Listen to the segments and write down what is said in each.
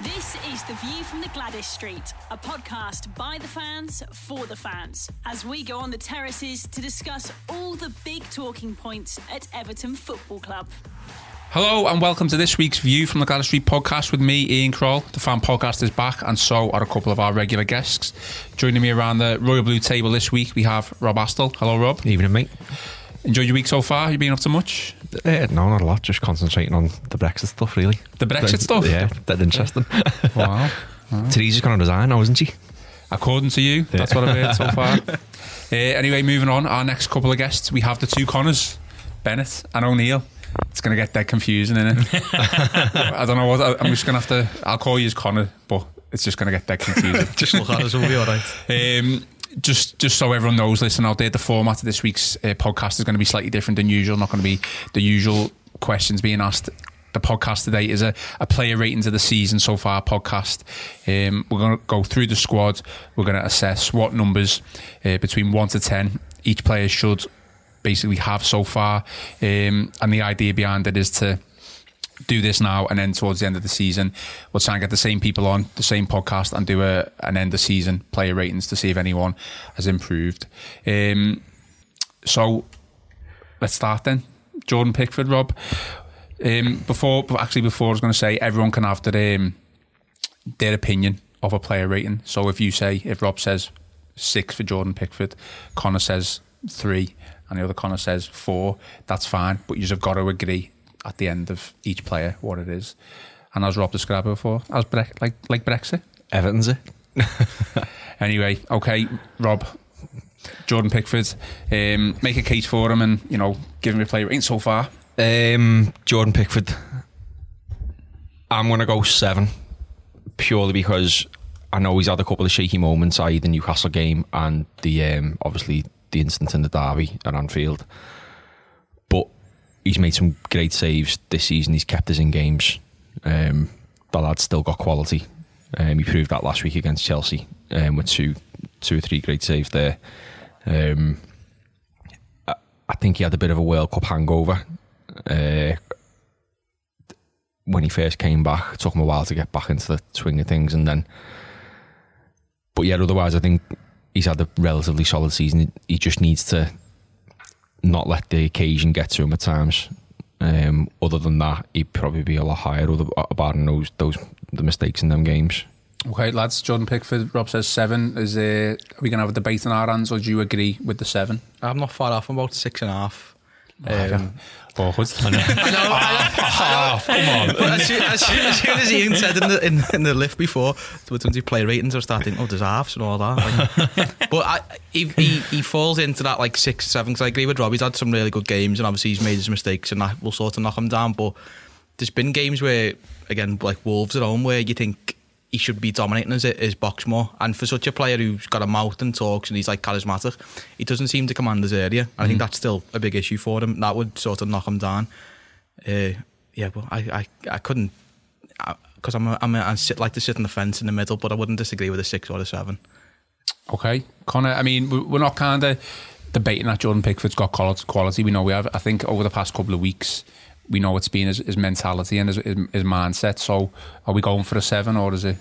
This is The View from the Gwladys Street, a podcast by the fans for the fans, as we go on the terraces to discuss all the big talking points at Everton Football Club. Hello and welcome to this week's View from the Gwladys Street podcast with me, Ian Croll. The fan podcast is back, and so are a couple of our regular guests. Joining me around the Royal Blue table this week, we have Rob Astell. Hello, Rob. Evening, mate. Enjoyed your week so far? You been up to much? Uh, no, not a lot. Just concentrating on the Brexit stuff, really. The Brexit stuff? Yeah, that interesting. Wow. Theresa's going to resign now, isn't she? According to you, that's what I've heard so far. Uh, anyway, moving on. Our next couple of guests, we have the two Connors, Bennett and O'Neill. It's going to get dead confusing, isn't it? I don't know what. I'm just going to have to. I'll call you as Connor, but it's just going to get that confusing. Just look at us, we'll be all right. Um, just just so everyone knows, listen out there, the format of this week's uh, podcast is going to be slightly different than usual. Not going to be the usual questions being asked. The podcast today is a, a player ratings of the season so far podcast. Um, we're going to go through the squad. We're going to assess what numbers uh, between one to ten each player should basically have so far. Um, and the idea behind it is to do this now and then towards the end of the season we'll try and get the same people on the same podcast and do a an end of season player ratings to see if anyone has improved. Um, so let's start then. Jordan Pickford Rob. Um, before actually before I was going to say everyone can have their um, their opinion of a player rating. So if you say if Rob says six for Jordan Pickford Connor says three and the other Connor says four that's fine but you just have got to agree at the end of each player what it is. And as Rob described before, as Bre- like like Brexit. Everton's it. Anyway, okay, Rob, Jordan Pickford, um, make a case for him, and you know, give him a play rating so far. Um, Jordan Pickford. I'm going to go seven, purely because I know he's had a couple of shaky moments, i.e., the Newcastle game and the um, obviously the incident in the derby at Anfield. He's made some great saves this season. He's kept us in games. Um, the lad's still got quality. Um, he proved that last week against Chelsea um, with two, two or three great saves there. Um, I, I think he had a bit of a World Cup hangover uh, when he first came back. It took him a while to get back into the swing of things, and then. But yeah, otherwise, I think he's had a relatively solid season. He just needs to not let the occasion get to him at times. Um, other than that, he'd probably be a lot higher other, about those those the mistakes in them games. Okay, lads, Jordan Pickford. Rob says seven. Is uh, are we going to have a debate on our hands, or do you agree with the seven? I'm not far off. I'm about six and a half. Um, Know. I know, I know. But as, soon, as, soon, as soon as Ian said in the, in, in the lift before, when play ratings, I was starting, oh, there's halves and all that. Like, but I, he, he, he falls into that like six, seven, because I agree with Rob. He's had some really good games, and obviously he's made his mistakes, and that will sort of knock him down. But there's been games where, again, like Wolves at home, where you think he should be dominating his, his box more. And for such a player who's got a mouth and talks and he's like charismatic, he doesn't seem to command his area. I think that's still a big issue for him. That would sort of knock him down. Uh, yeah, but I, I, I couldn't because I'm a, I'm a, I sit like to sit on the fence in the middle, but I wouldn't disagree with a six or a seven. Okay, Connor. I mean, we- we're not kind of debating that Jordan Pickford's got quality. We know we have. I think over the past couple of weeks, we know it's been his, his mentality and his, his, his mindset. So, are we going for a seven, or is it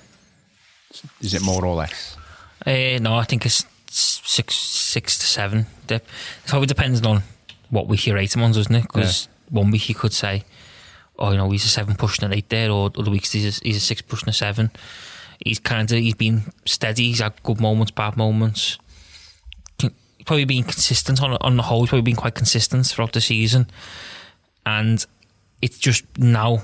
is it more or less? Uh, no, I think it's six, six to seven. The- It probably depends on what week you rate him on, doesn't it? Because one week you could say, oh, you know, he's a seven pushing an eight there, or other weeks he's a, he's a six pushing a seven. He's kind of he's been steady. He's had good moments, bad moments. Probably been consistent on on the whole. He's probably been quite consistent throughout the season, and it's just now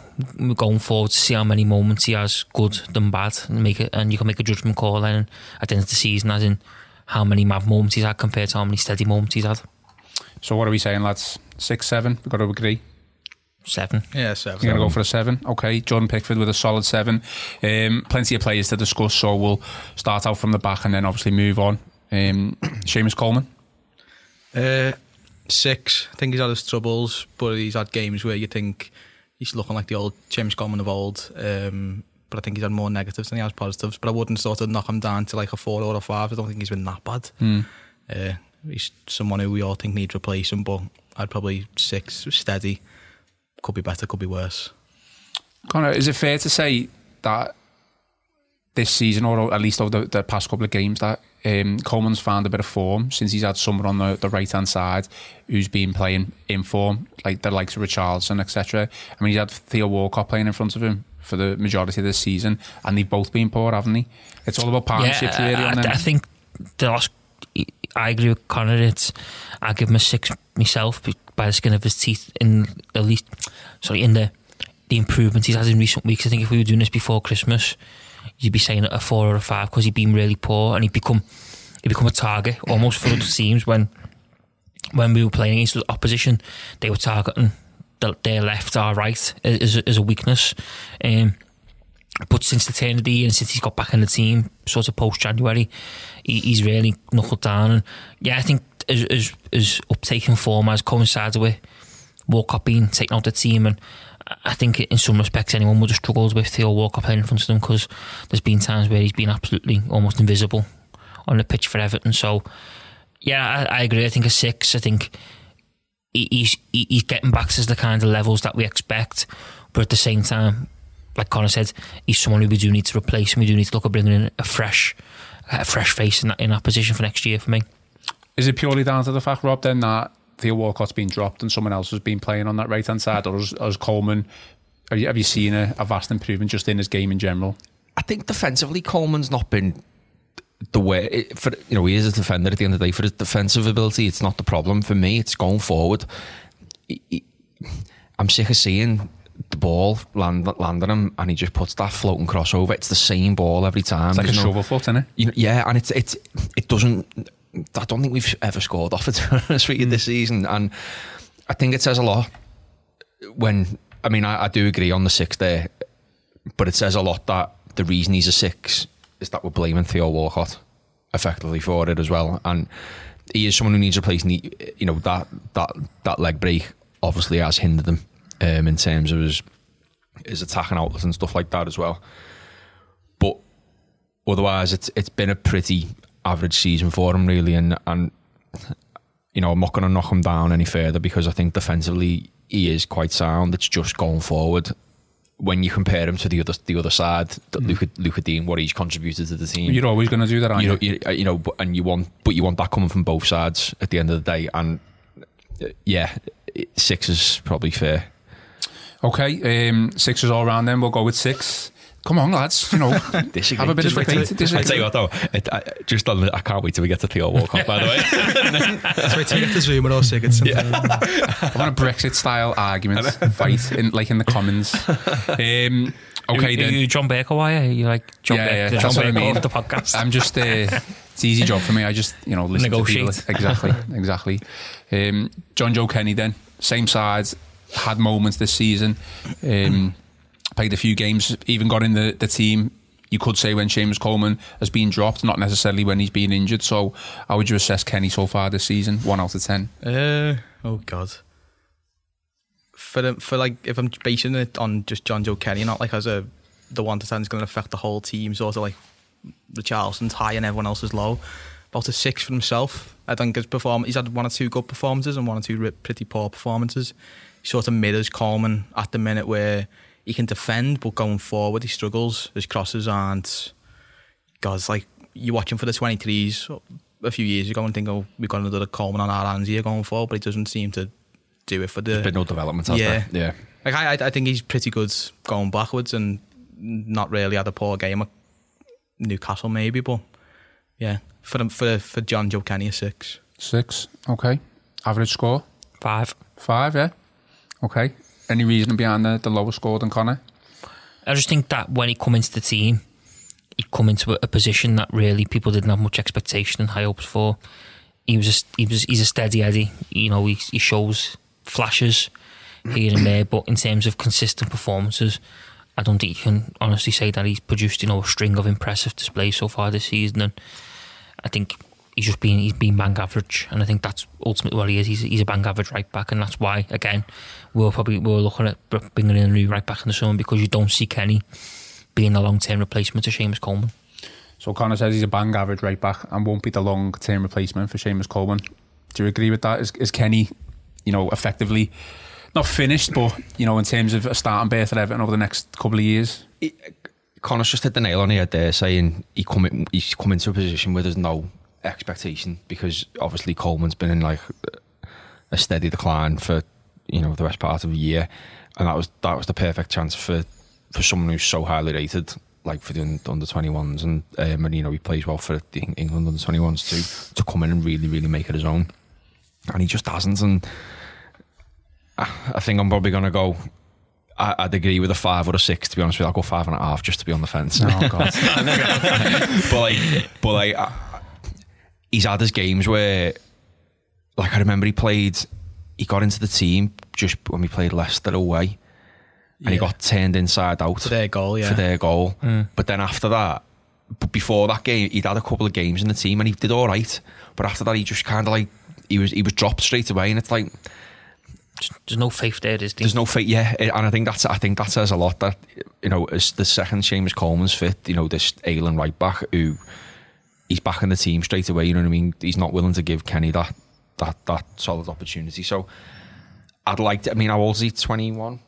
going forward to see how many moments he has, good than bad, and make it, and you can make a judgment call then at the end of the season, as in how many mad moments he's had compared to how many steady moments he's had. So, what are we saying, lads? Six, seven. We've got to agree. seven. Yeah, seven. You're going to go for a seven. Okay. Jordan Pickford with a solid seven. Um, plenty of players to discuss, so we'll start out from the back and then obviously move on. Um, Seamus Coleman. Uh, six. I think he's had his troubles, but he's had games where you think he's looking like the old Seamus Coleman of old. Um, but I think he's had more negatives than he has positives. But I wouldn't sort of knock him down to like a four or a five. I don't think he's been that bad. Uh, he's someone who we all think needs replacing, but I'd probably six steady. Could be better, could be worse. Connor, is it fair to say that this season, or at least over the, the past couple of games, that um, Coleman's found a bit of form since he's had someone on the, the right hand side who's been playing in form, like the likes of Richarlison, etc. I mean, he's had Theo Walcott playing in front of him for the majority of the season, and they've both been poor, haven't they? It's all about partnerships, yeah, really. I, on I, them. I think the last. I agree with Connor. It's I give him a six myself by the skin of his teeth. In at least, sorry, in the the improvements he's had in recent weeks. I think if we were doing this before Christmas, you'd be saying a four or a five because he'd been really poor and he'd become he'd become a target almost for other teams when when we were playing against the opposition, they were targeting the, their left or right as, as a weakness. Um, but since the turn of the year and since he's got back in the team, sort of post January, he, he's really knuckled down. And yeah, I think as as, as uptake in form has coincided with Walcott being taken out the team, and I think in some respects anyone would have struggled with Theo Walcott playing in front of them because there's been times where he's been absolutely almost invisible on the pitch for Everton. So yeah, I, I agree. I think a six. I think he, he's he, he's getting back to the kind of levels that we expect, but at the same time, like Connor said, he's someone who we do need to replace, and we do need to look at bringing in a fresh, a fresh face in that in that position for next year. For me, Is it purely down to the fact, Rob, then that Theo Walcott's been dropped and someone else has been playing on that right hand side, or has, has Coleman? Have you, have you seen a, a vast improvement just in his game in general? I think defensively, Coleman's not been the way it, for you know he is a defender at the end of the day. For his defensive ability, it's not the problem for me. It's going forward. I'm sick of seeing the ball land landing him, and he just puts that floating crossover. It's the same ball every time. It's like a no- shovel foot, isn't it? you know, yeah, and it's it's it doesn't. I don't think we've ever scored off it to be honest with you this season, and I think it says a lot when. I mean, I, I do agree on the six there, but it says a lot that the reason he's a six is that we're blaming Theo Walcott effectively for it as well, and he is someone who needs replacing. He- You know that that that leg break obviously has hindered him um, in terms of his his attacking outlet and stuff like that as well. But otherwise, it's it's been a pretty average season for him really, and and you know I'm not going to knock him down any further because I think defensively he is quite sound. It's just going forward. When you compare him to the other the other side, that Luca, Luca Digne, what he's contributed to the team, You're always going to do that, aren't you you? know, you, you know, and you want, but you want that coming from both sides at the end of the day, and uh, yeah, six is probably fair. Okay, um, is all round then. We'll go with six. Come on, lads. You know, Disagree. have a bit Just of wait till- I tell you what though, it, I, just on the, I can't wait till we get to Theo Walcott. By the way, That's why to get the Zouma Sigurdsson. I want a Brexit style argument fight in like in the Commons. Um, okay Are then. you John Bercow? Why are you like John Yeah, Bercow? yeah, the John what I mean. of the podcast. I'm just uh, it's an easy job for me. I just you know listen Negotiate. to people. Exactly, exactly. Um, Jonjoe Kenny then same sides had moments this season. Um, played a few games, even got in the, the team. You could say when Seamus Coleman has been dropped, not necessarily when he's been injured. So, how would you assess Kenny so far this season? One out of ten. Uh, oh God. For for like if I'm basing it on just Jonjoe Kenny, not like as a the one to ten is going to affect the whole team, sort of like the Charleston's high and everyone else is low. About a six for himself. I think his perform he's had one or two good performances and one or two pretty poor performances. He sort of made mirrors Coleman at the minute where he can defend, but going forward he struggles. His crosses aren't. God's like you watch him for the 23s a few years ago and think, oh, we've got another Coleman on our hands here going forward, but he doesn't seem to do it for the. there's been no development. Has Yeah. there? yeah. Like I, I- I think he's pretty good going backwards and not really had a poor game at Newcastle maybe, but yeah, for them for for Jonjoe Kenny a six. Six. Okay. Average score Five. five. Yeah. Okay. Any reason behind the, the lower score than Connor? I just think that when he come into the team, he come into a, a position that really people didn't have much expectation and high hopes for. He was a, he was he's a steady Eddie. You know, he, he shows flashes. here and there. But in terms of consistent performances, I don't think you can honestly say that he's produced you know a string of impressive displays so far this season. And I think he's just been he's been bang average, and I think that's ultimately what he is. He's he's a bang average right back, and that's why again we're probably we're looking at bringing in a new right back in the summer because you don't see Kenny being a long term replacement to Seamus Coleman. So Connor says he's a bang average right back and won't be the long term replacement for Seamus Coleman. Do you agree with that? Is, is Kenny, you know, effectively not finished, but you know, in terms of a starting berth at Everton over the next couple of years? Connor's just hit the nail on the head there, saying he come in, he's come into a position where there's no expectation because obviously Coleman's been in like a steady decline for you know the best part of the year, and that was that was the perfect chance for for someone who's so highly rated like for the under 21s and um, and you know he plays well for the England under 21s too to come in and really really make it his own. And he just hasn't and I, I think I'm probably going to go I, would agree with a five or a six to be honest with you. I'll go five and a half just to be on the fence. Oh god. But like but like I, he's had his games where like I remember he played he got into the team just when we played Leicester away and yeah. he got turned inside out for their goal, yeah, for their goal. Mm. But then after that, but before that game, he'd had a couple of games in the team and he did all right. But after that, he just kind of like he was he was dropped straight away, and it's like there's no faith there, is there? There's no faith, yeah. And I think that's I think that says a lot. That you know, as the second Seamus Coleman's fit, you know, this Ayling right back who he's back in the team straight away. You know what I mean? He's not willing to give Kenny that that that solid opportunity. So I'd like to. I mean, how old is he? Twenty one.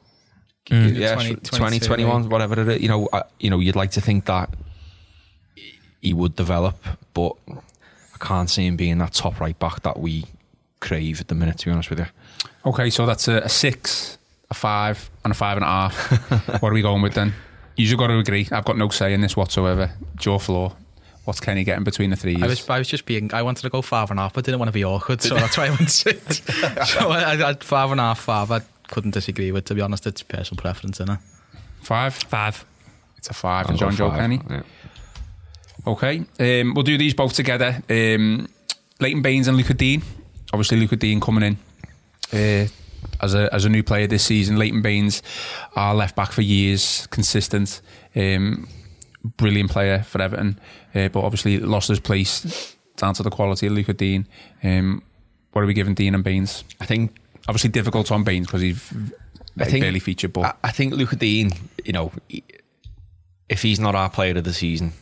Mm. Yeah, 20, 20 21, whatever it is. You know, I, you know, you'd like to think that he would develop, but I can't see him being that top right back that we crave at the minute. To be honest with you. Okay, so that's a, a six, a five, and a five and a half. what are we going with then? You've got to agree. I've got no say in this whatsoever. Joe Floor. What's Kenny getting between the three years? I was, I was just being. I wanted to go five and a half, but didn't want to be awkward, so that's why I went six. so I, I had five and a half, five. I couldn't disagree with. To be honest, it's personal preference, isn't it? Five, five. It's a 5 and Jonjoe Kenny. Yeah. Okay, um, we'll do these both together. Um, Leighton Baines and Lucas Digne. Obviously, Lucas Digne coming in uh, as a as a new player this season. Leighton Baines, our left back for years, consistent, um, brilliant player for Everton, uh, but obviously lost his place down to the quality of Luca Digne. Um, what are we giving Digne and Baines? I think obviously difficult on Baines because he's I think, barely featured. But I, I think Lucas Digne, you know, if he's not our player of the season,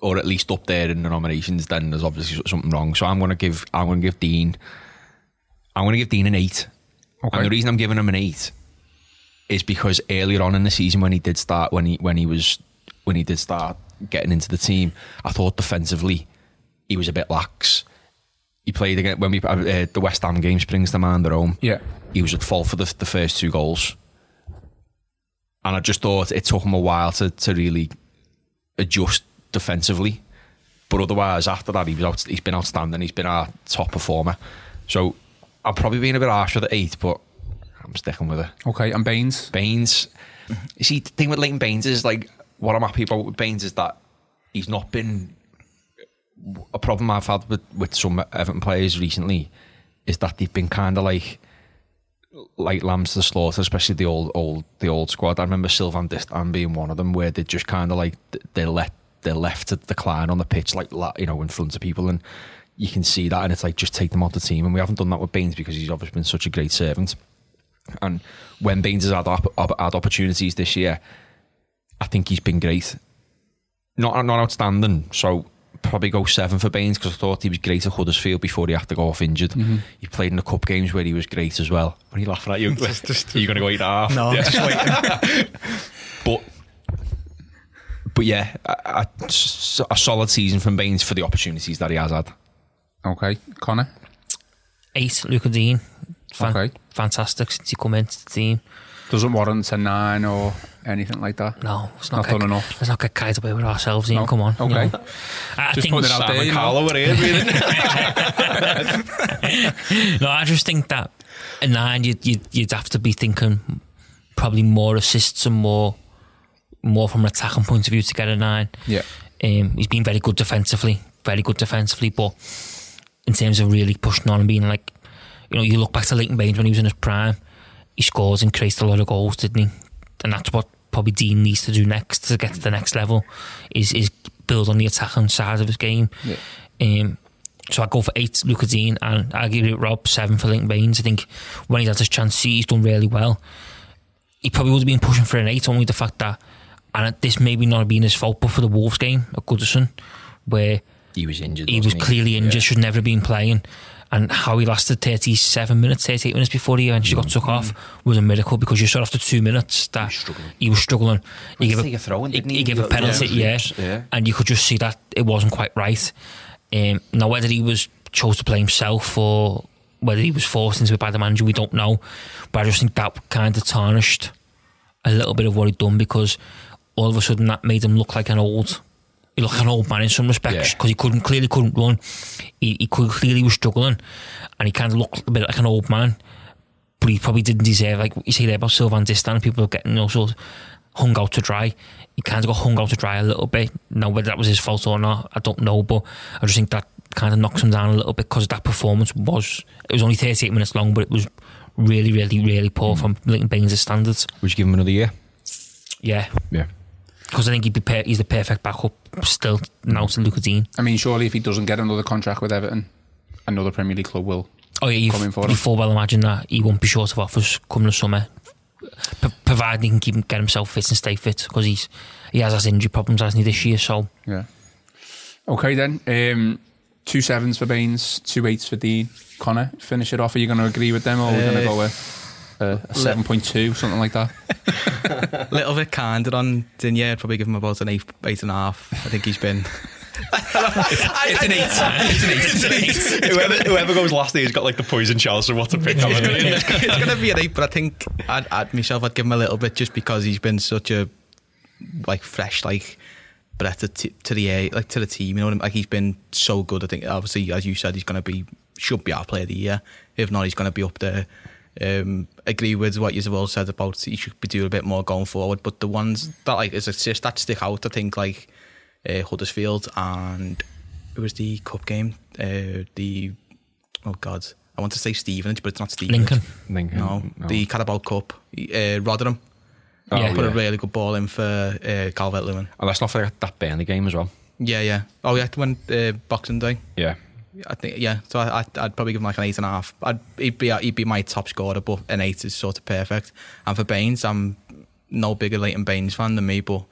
or at least up there in the nominations, then there's obviously something wrong. So I'm going to give I'm going to give Digne I'm going to give Digne an eight. Okay. And the reason I'm giving him an eight is because earlier on in the season when he did start when he when he was when he did start getting into the team, I thought defensively he was a bit lax he played again when we uh, the West Ham game springs to mind their own. Yeah, he was at fault for the, the first two goals, and I just thought it took him a while to to really adjust defensively. But otherwise, after that, he was out, he's been outstanding. He's been our top performer. So I'm probably being a bit harsh with the eight, but I'm sticking with it. Okay, and Baines. Baines. You see, the thing with Leighton Baines is like what I'm happy about with Baines is that he's not been a problem I've had with, with some Everton players recently is that they've been kind of like like lambs to the slaughter, especially the old old the old squad. I remember Sylvain Distin being one of them, where they just kind of like they let they're left to decline on the pitch, like you know, in front of people, and you can see that, and it's like just take them off the team. And we haven't done that with Baines because he's obviously been such a great servant. And when Baines has had, had opportunities this year, I think he's been great. Not not outstanding. So probably go seven for Baines because I thought he was great at Huddersfield before he had to go off injured. Mm-hmm. He played in the cup games where he was great as well. What are you laughing at? You, just, just, are you going to go eat half? No, yeah. just waiting. but but yeah, a, a, a, solid season from Baines for the opportunities that he has had. Okay, Connor. Eight, Lucas Digne. Fan- okay, fantastic since he come into the team. Doesn't warrant a nine or anything like that. No, it's not, not get, done enough. Let's not get carried away with ourselves. Ian, no. come on. Okay. You know. I just think put it out there. Carlo here, no, I just think that a nine, you'd, you'd, you'd have to be thinking probably more assists and more more from an attacking point of view to get a nine. Yeah. Um, he's been very good defensively, very good defensively, but in terms of really pushing on and being like, you know, you look back to Leighton Baines when he was in his prime he scores and creates a lot of goals, didn't he? And that's what probably Digne needs to do next to get to the next level is is build on the attacking side of his game. Yeah. Um, so I go for eight, Luca Digne, and I give it Rob seven for Leighton Baines. I think when he's had his chance, he's done really well. He probably would have been pushing for an eight, only the fact that, and this maybe not have been his fault, but for the Wolves game at Goodison, where He was injured. he was wasn't clearly injured, Yeah. should never have been playing. And how he lasted 37 minutes, 38 minutes before he eventually got took off was a miracle because you saw after two minutes that he was struggling. He He gave take a throw in, didn't he? he gave a penalty, yeah. Yeah. And you could just see that it wasn't quite right. Um, now, whether he was chose to play himself or whether he was forced into it by the manager, we don't know. But I just think that kind of tarnished a little bit of what he'd done because all of a sudden that made him look like an old, he looked like an old man in some respects Yeah. because he couldn't clearly couldn't run. He, he could, clearly was struggling, and he kind of looked a bit like an old man. But he probably didn't deserve like you say there about Sylvain Distin. People are getting also hung out to dry. He kind of got hung out to dry a little bit. Now whether that was his fault or not, I don't know. But I just think that kind of knocks him down a little bit because that performance was it was only 38 minutes long, but it was really, really, really poor mm. from Leighton Baines' standards. Would you give him another year? Yeah, Yeah. Because I think he'd be per- he's the perfect backup still now to Luca Digne. I mean, surely if he doesn't get another contract with Everton, another Premier League club will. Oh yeah, you've, Coming for you him. full well imagine that he won't be short of offers coming the summer, P- providing he can keep get himself fit and stay fit because he's he has has injury problems hasn't he this year. So Yeah. Okay then. Um, two sevens for Baines, two eights for Dean. Connor, finish it off. Are you going to agree with them, or are we going to Uh, go with a, a seven point two, something like that? A little bit kinder on Digne. I'd probably give him about an eight, eight and a half. I think he's been. It's an eight. It's an eight. whoever, whoever goes last year's got like the poison Chelsea. What to pick on? it's going to be an eight, but I think I'd, I'd myself I'd give him a little bit just because he's been such a like fresh like breath to, to the air, like to the team. You know, what I mean? like he's been so good. I think obviously as you said, he's going to be should be our player of the year. If not, he's going to be up there. Um, agree with what you've all said about he should be doing a bit more going forward. But the ones that like as assist that stick out, I think like uh, Huddersfield and it was the cup game. Uh, the oh god, I want to say Stevenage, but it's not Stevenage. Lincoln. Lincoln, No, no. the Carabao Cup. Uh, Rotherham. Oh, Yeah. Put a really good ball in for uh, Calvert Lewin. And let's not forget that Burnley game as well. Yeah, yeah. Oh, yeah, when uh, Boxing Day. Yeah. I think yeah. So I, I'd, I'd probably give him like an eight and a half. I'd, he'd be he'd be my top scorer, but an eight is sort of perfect. And for Baines, I'm no bigger Leighton Baines fan than me, but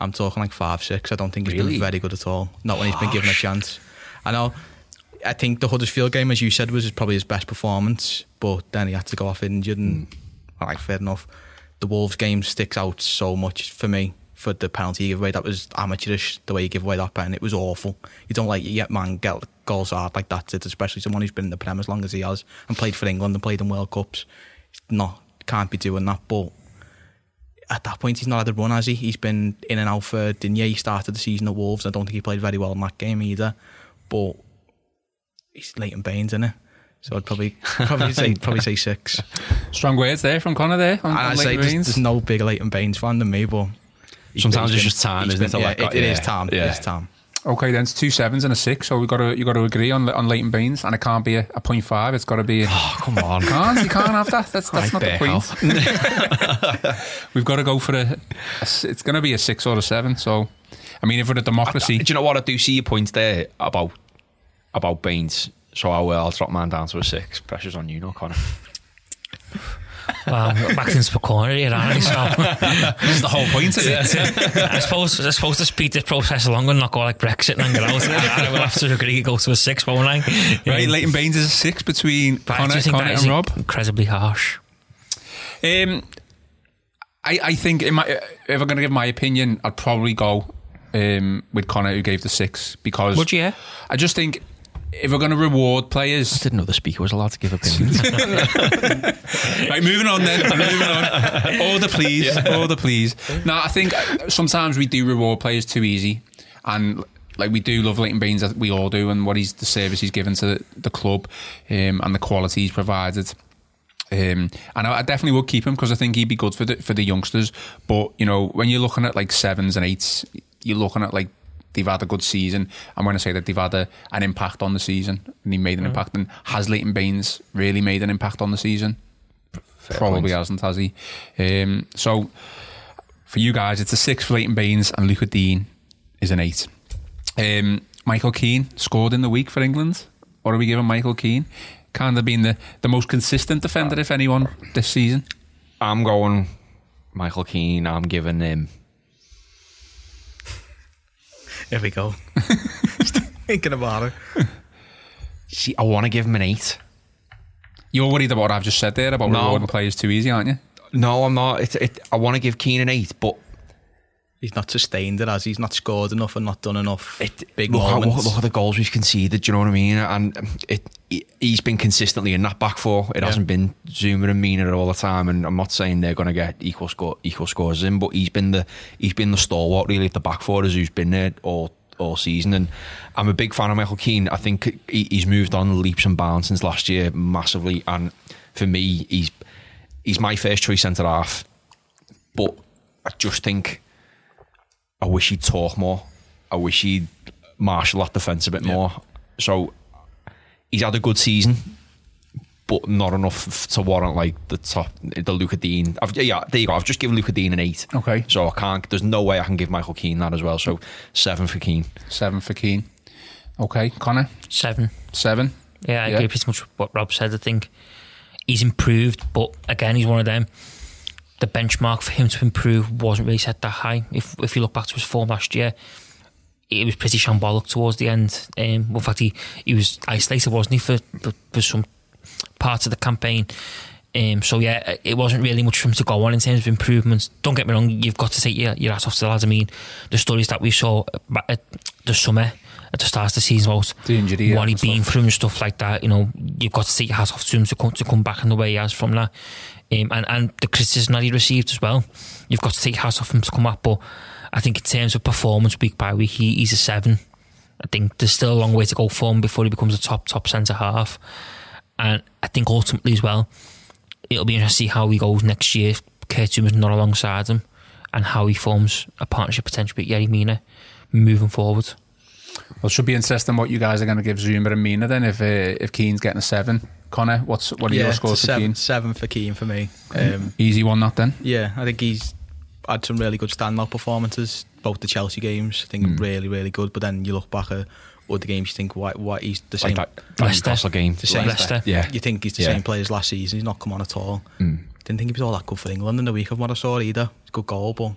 I'm talking like five six. I don't think he's Really? been very good at all. Not when he's been given a chance. I know. I think the Huddersfield game, as you said, was probably his best performance, but then he had to go off injured, and Hmm. like fair enough. The Wolves game sticks out so much for me for the penalty he gave away. That was amateurish the way he gave away that pen. It was awful. You don't like it yet man get goals hard like that, it's especially someone who's been in the Prem as long as he has and played for England and played in World Cups. Not can't be doing that, but at that point he's not had a run, has he? He's been in and out for Digne. He started the season at Wolves. I don't think he played very well in that game either. But he's Leighton Baines, isn't it? So I'd probably probably say probably say six. Strong words there from Connor there. On, And on I say there's, Baines. there's no bigger Leighton Baines fan than me, but Sometimes been- it's just time, isn't been- to Yeah, let go- it, it is yeah, time. yeah. It's time. Okay, then it's two sevens and a six. So we got to you got to agree on on Leighton Baines, and it can't be a, a point five. It's got to be. A, Oh, come on. can't you can't have that? That's that's not the point. We've got to go for a. a it's going to be a six or a seven. So, I mean, if we're a democracy, Do you know what? I do see your point there about about Baines. So I will. Uh, I'll drop mine down to a six. Pressure's on you, no Connor. Well, back into the corner here, aren't we? So that's the whole point of it. I suppose I suppose to speed this process along and not go like Brexit and get out. I, I will have to agree go to a six, won't I? Right, Um, Leighton Baines is a six between Connor, Connor and Rob. incredibly harsh. Um, I, I think in my, if I'm going to give my opinion, I'd probably go um, with Connor, who gave the six, because Would you? I just think if we're going to reward players, I didn't know the speaker was allowed to give opinions. right, moving on then, moving on. Order, please, order, please. Now, I think uh, sometimes we do reward players too easy, and like we do love Leighton Baines, that we all do, and what he's the service he's given to the, the club, um, and the quality he's provided. Um, and I, I definitely would keep him because I think he'd be good for the for the youngsters. But you know, when you're looking at like sevens and eights, you're looking at like they've had a good season. And when I say that they've had a, an impact on the season, and he made an impact, and has Leighton Baines really made an impact on the season? Probably point. hasn't, has he? Um, so for you guys, it's a six for Leighton Baines, and Luca Digne is an eight. Um, Michael Keane scored in the week for England. What are we giving Michael Keane? Kind of been the, the most consistent defender, if anyone, this season. I'm going Michael Keane. I'm giving him. Here we go. Thinking about it. See, I want to give him an eight. You're worried about what I've just said there about No. rewarding players too easy, aren't you? No, I'm not. It, it, I want to give Keane an eight, but He's not sustained it as he's not scored enough and not done enough it, big look, at, moments. look, look at the goals we've conceded. Do you know what I mean? And it, he- he's been consistently in that back four. It Yeah. hasn't been Zouma and Mina all the time. And I'm not saying they're going to get equal score equal scores in, but he's been the he's been the stalwart really at the back four as who's been there all all season. And I'm a big fan of Michael Keane. I think he, he's moved on leaps and bounds since last year massively. And for me, he's he's my first choice centre half. But I just think I wish he'd talk more. I wish he'd marshal that defence a bit more. So he's had a good season, but not enough to warrant like the top, the Luca Digne. I've, yeah, there you go. I've just given Luca Digne an eight. Okay. So I can't. There's no way I can give Michael Keane that as well. So seven for Keane. Seven for Keane. Okay, Connor, Seven. seven. Yeah, I Yeah. agree pretty much with what Rob said. I think he's improved, but again, he's one of them. The benchmark for him to improve wasn't really set that high. If if you look back to his form last year, it was pretty shambolic towards the end. Um, in fact, he, he was isolated, wasn't he, for, for, for some parts of the campaign. Um, so yeah, it wasn't really much for him to go on in terms of improvements. Don't get me wrong, you've got to take your, your hat off to the lads. I mean, the stories that we saw at the summer at the start of the season about The injury, what yeah, he'd been through and stuff like that. You know, you've got to take your hat off to him to come to come back in the way he has from that. Um, and and the criticism that he received as well, you've got to take your hat off him to come up. But I think in terms of performance week by week, he, he's a seven. I think there's still a long way to go for him before he becomes a top top centre half. And I think ultimately as well, it'll be interesting to see how he goes next year. if Kurt Zouma's not alongside him, and how he forms a partnership potential with Yerry Mina moving forward. Well, it should be interesting what you guys are going to give Zouma and Mina then if uh, if Keane's getting a seven. Connor, what's what are yeah, your it's a scores for seven, Keane? seven for Keane for me. Um, Easy one, that then. yeah, I think he's had some really good standout performances, both the Chelsea games. I think Hmm. really, really good. But then you look back at other games, you think, why, why he's the same. Like that, that Leicester. Game. the same Leicester. Yeah. You think he's the Yeah. same player as last season. He's not come on at all. Hmm. Didn't think he was all that good for England in the week of what I saw either. Good goal, but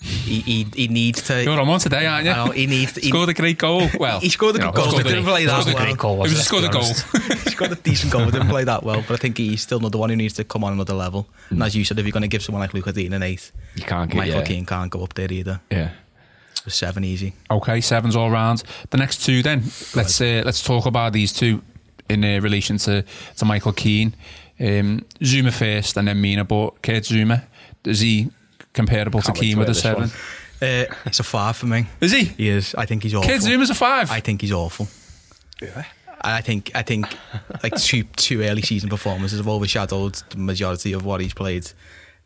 he he, he needs to. You're on one today, aren't you? Know, he needs to. He, scored a great goal. Well, he scored a you good know, goal, scored but a- didn't play That that a well. great goal. Wasn't was scored a to goal. He's got a decent goal, didn't play that well, but I think he's still another one who needs to come on another level. And as you said, if you're going to give someone like Luca Digne an eight, You can't get Michael yeah. Keane can't go up there either. Yeah. It seven easy. Okay, sevens all round. The next two, then let's uh, let's talk about these two in uh, relation to to Michael Keane. Um, Zouma first, and then Mina. But Kurt Zouma, is he comparable to wait Keane with a seven? Uh, it's a five for me. Is he? He is. I think he's awful. Kurt Zouma's a five. I think he's awful. Yeah. I think I think like two two early season performances have overshadowed the majority of what he's played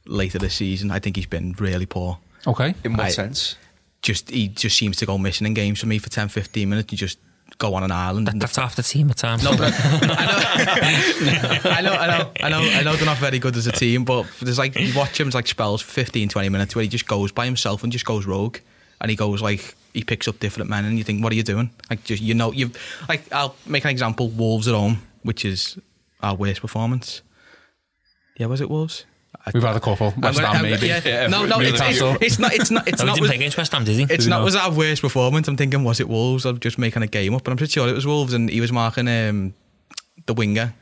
later this season. I think he's been really poor. okay. In what I- sense? Just he just seems to go missing in games for me for 10, 15 minutes. You just go on an island. That, and that's half the team at times. No, but I know, I know, I know, I know, I know they're not very good as a team, but there's like you watch him like spells 15, 20 minutes where he just goes by himself and just goes rogue, and he goes like he picks up different men, and you think, what are you doing? Like just you know, you like I'll make an example: Wolves at home, which is our worst performance. Yeah, was it Wolves? I- We've had a couple. I'm West Ham, maybe. yeah. No, no, it's, it's, it's not. It's not. It's No, he not. didn't was- play against West Ham, did he? it's Did not he was not? our worst performance. I'm thinking, was it Wolves? I'm just making a game up, but I'm pretty sure it was Wolves, and he was marking um, the winger.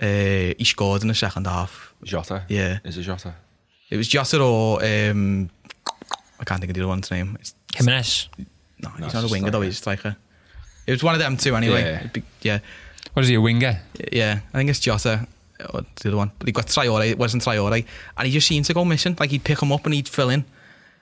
Uh, he scored in the second half. Jota. Yeah. Is it Jota? It was Jota or um, I can't think of the other one's name. It's, Jimenez. no, he's it's not a a winger though. striker. He's a striker. It was one of them two anyway. Yeah. It'd be- yeah, What is he, a winger? yeah. I think it's Jota. Or the other one, but he got Traore. It wasn't Traore, and he just seemed to go missing. Like he'd pick him up and he'd fill in,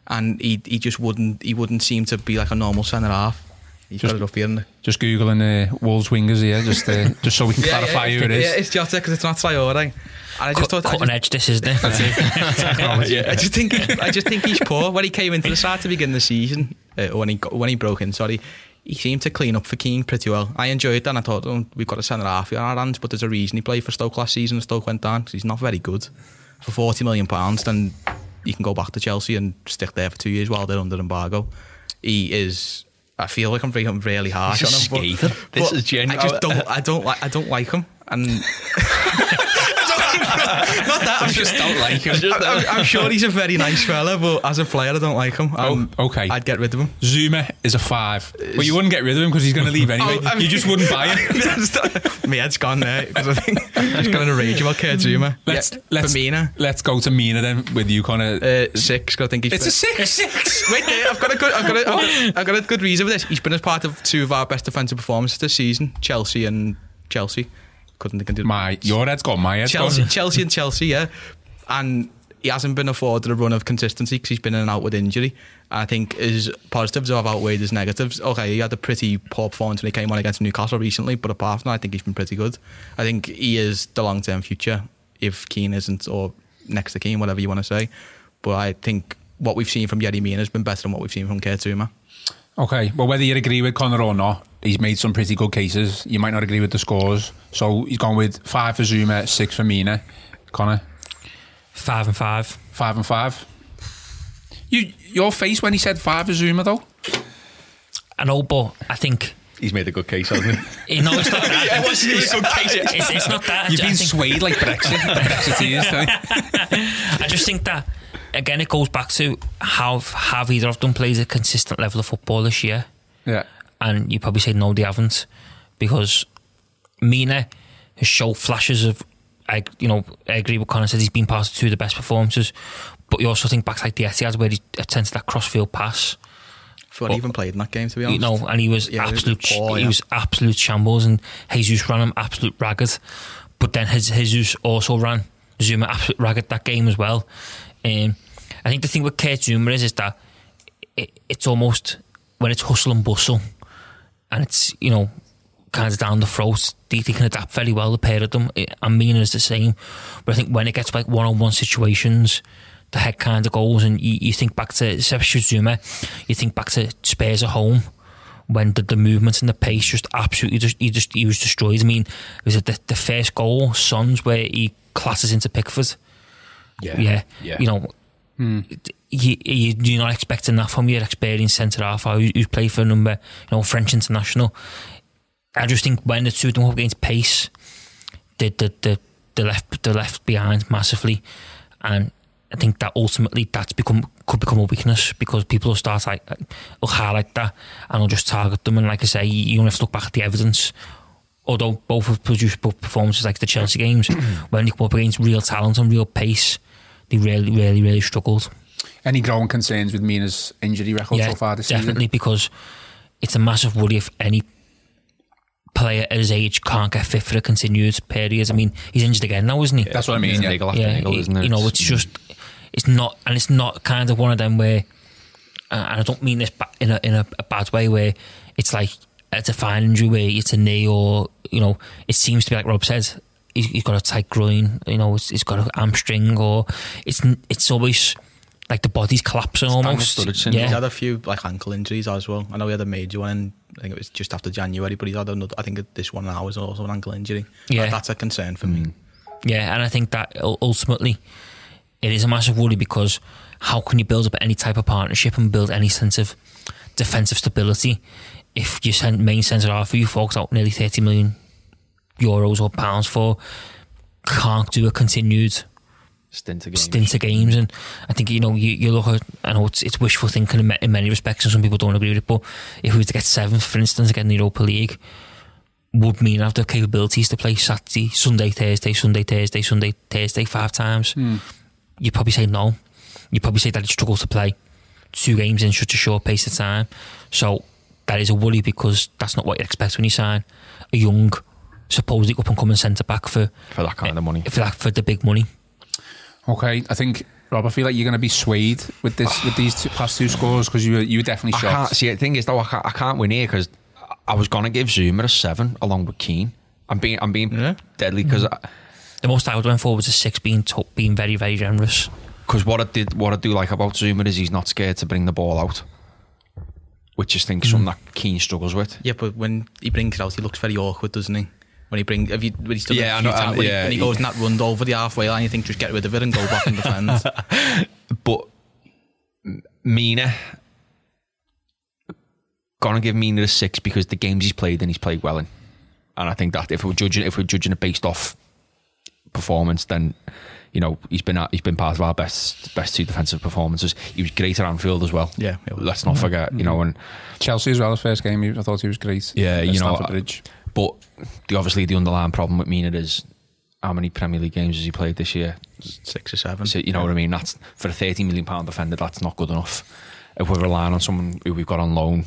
and he he just wouldn't he wouldn't seem to be like a normal centre half. He's Just- got it up here. isn't it? Just googling uh, Wolves wingers here, just uh, just so we can clarify who it is. Yeah, it's Jota because it's not Traore. And I just Cut, thought, I cutting just, edge, this isn't it? I just think I just think he's poor. When he came into the side to begin the season, uh, when he got, when he broke in, sorry, he seemed to clean up for Keane pretty well. I enjoyed that and I thought, oh, we've got a centre half here on our hands, but there's a reason he played for Stoke last season and Stoke went down because he's not very good. For £40 million, then you can go back to Chelsea and stick there for two years while they're under embargo. He is. I feel like I'm being really harsh on him. scathing. But, This but is genuine. I just don't. I don't like. I don't like him. And not that I'm just don't like him. I'm, I'm sure he's a very nice fella, but as a player, I don't like him. Um, Oh, okay. I'd get rid of him. Zouma is a five. But you wouldn't get rid of him because he's going to leave anyway. Oh, I you mean- just wouldn't buy him. My head's gone there because I think I'm just going to rage about Kurt Zouma. Let's yeah, let's for Mina. let's go to Mina then with you, Connor. Uh, six. 'cause I think he's. it's a six. six. Wait, there, I've got a good. I've got a, I've, got, I've got a good reason for this. He's been as part of two of our best defensive performances this season: Chelsea and Chelsea. Couldn't think of the- My your head's gone. My head's Chelsea, gone. Chelsea and Chelsea, yeah. And he hasn't been afforded a run of consistency because he's been in and out with injury. I think his positives have outweighed his negatives. Okay, he had a pretty poor performance when he came on against Newcastle recently, but apart from that, I think he's been pretty good. I think he is the long term future if Keane isn't, or next to Keane, whatever you want to say. But I think what we've seen from Yerry Mina has been better than what we've seen from Kurt Zouma. Okay, well, whether you agree with Connor or not, he's made some pretty good cases. You might not agree with the scores. So he's gone with five for Zouma, six for Mina. Connor, Five and five. five and five. You, your face when he said five for Zouma, though? I know, but I think He's made a good case, hasn't he? you know it's not that. It wasn't good case. It's, it's not that. You've I been think- swayed like Brexit. Brexiteers, don't? I just think that again, it goes back to how have either of them played a consistent level of football this year, Yeah. And you probably say no, they haven't, because Mina has showed flashes of. I, you know, I agree with Connor said he's been part of two of the best performances, but you also think back to like the Etihad where he attempted that crossfield pass, For he even played in that game, to be honest. you know, and he was Yeah, he was absolute, he yeah. was absolute shambles, and Jesus ran him absolute ragged. But then his Jesus also ran Zouma absolute ragged that game as well. Um, I think the thing with Kurt Zouma is is that it, it's almost when it's hustle and bustle, and it's you know kind of down the throat. They, they can adapt very well. The pair of them, I and Mina is the same. But I think when it gets like one on one situations. The head kind of goes, and you, you think back to especially Zouma. You think back to Spurs at home when the, the movement and the pace just absolutely just he just he was destroyed. I mean, was it the, the first goal, Sons, where he classes into Pickford? Yeah, Yeah. You know, hmm. You, you, you're not expecting that from your experienced centre half who, who's played for a number, you know, French international. I just think when the two of them up against pace, the the the, the left the left behind massively, and I think that ultimately that's become could become a weakness because people will start like will highlight that and will just target them. And like I say, you only have to look back at the evidence. Although both have produced both performances like the Chelsea games, when they come up against real talent and real pace, they really, really, really struggled. Any growing concerns with Mina's injury record so far this definitely season? because it's a massive worry if any player at his age can't get fit for a continued period. I mean, he's injured again now, isn't he? That's what I mean. It's Yeah. niggle yeah, niggle, it- isn't it? you know, it's just it's not, and it's not kind of one of them where, uh, and I don't mean this in a in a, a bad way where it's like it's a fine injury where it's a knee or you know, it seems to be like Rob says. He's, he's got a tight groin, you know. It's, he's got an hamstring, or it's it's always like the body's collapsing almost. Sturridge syndrome. He's had a few like ankle injuries as well. I know he had a major one. In, I think it was just after January, but he's had another. I think this one now is also an ankle injury. Yeah. That- that's a concern for me. Mm. Yeah, and I think that ultimately it is a massive worry because how can you build up any type of partnership and build any sense of defensive stability if your main centre half who you forked out nearly 30 million euros or pounds for can't do a continued Stint of games. stint of games and I think you know you, you look at I know it's, it's wishful thinking in, in many respects and some people don't agree with it but if we were to get seventh for instance again in the Europa League would mean have the capabilities to play Saturday, Sunday, Thursday, Sunday, Thursday, Sunday, Thursday five times? Hmm. You'd probably say no. You'd probably say that he struggles to play two games in such a short pace of time. So that is a worry because that's not what you expect when you sign a young supposedly up and coming centre back for for that kind of money. for that for the big money Okay, I think Rob, I feel like you're going to be swayed with this with these two, past two scores because you were you were definitely I can't shocked. see. The thing is, though, I can't, I can't win here because I was gonna give Zouma a seven along with Keane. I'm being, I'm being Yeah. deadly because The most I would went for was a six, being to- being very, very generous. because what I did, what I do like about Zouma is he's not scared to bring the ball out. which is think something hmm. that Keane struggles with. Yeah, but when he brings it out, he looks very awkward, doesn't he? When he brings, have you, when he's done Yeah, it I a few know, times, um, when, yeah, he, when he he- goes in that run over the halfway line, you think just get rid of it and go back and defend. But Mina, gonna give Mina a six because the games he's played and he's played well in, and I think that if we're judging if we're judging it based off performance, then you know he's been at, he's been part of our best best two defensive performances. He was great at Anfield as well. Yeah, let's not forget. You know, and Chelsea as well. His first game, I thought he was great. Yeah, At you know, Stamford Bridge. But the, obviously the underlying problem with Mina is how many Premier League games has he played this year? Six or seven. So, you know what I mean? That's for a thirty million pound defender. That's not good enough. If we're relying on someone who we've got on loan,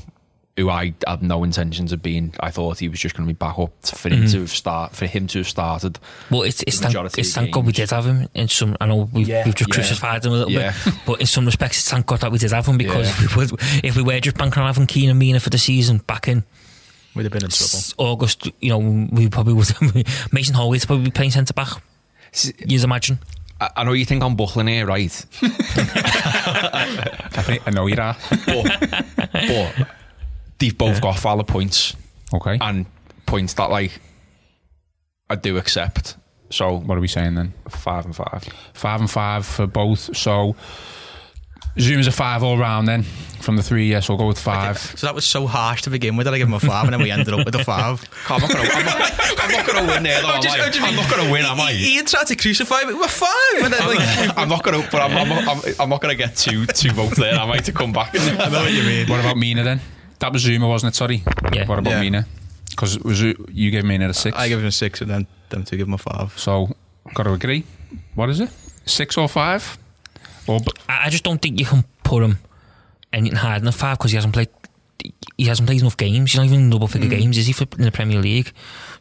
who I had no intentions of being, I thought he was just going to be back up for him mm-hmm. to have start for him to have started. Well, it's it's The thank, it's thank God we did have him in some. I know we've, Yeah, we've just yeah. crucified him a little Yeah. bit, but in some respects, it's thank God that we did have him because Yeah. if, we would, if we were just banking on having Keane and Mina for the season back in We'd have been in trouble. August, you know, we probably would. Mason Holgate probably be playing centre back. You'd imagine. I, I know you think I'm buckling here, right? I think I know you're at. but, but they've both got valid points Okay. and points that like I do accept. So what are we saying then? five and five. Five and five for both. So Zouma's a five all round then from the three. Yes, we'll go with five. So that was so harsh to begin with that I give him a five, and then we ended up with a five. I'm not gonna, I'm not, I'm not gonna win there though. am just- I? I just I'm not gonna win, am I? Ian tried to crucify me. We're five, and then like I'm not gonna, but I'm, I'm, I'm, I'm not gonna get two two votes there. Am I to come back? I know what you mean. What about Mina then? That was Zouma, wasn't it? Sorry. Yeah. What about Yeah. Mina? Because was you gave Mina a six. I gave him a six, and then them two give him a five. so got to agree. What is it? Six or five? Or b- I, just don't think you can put him anything higher than a five because he hasn't played. He hasn't played enough games. He's not even in double figure hmm. games, is he, for, in the Premier League?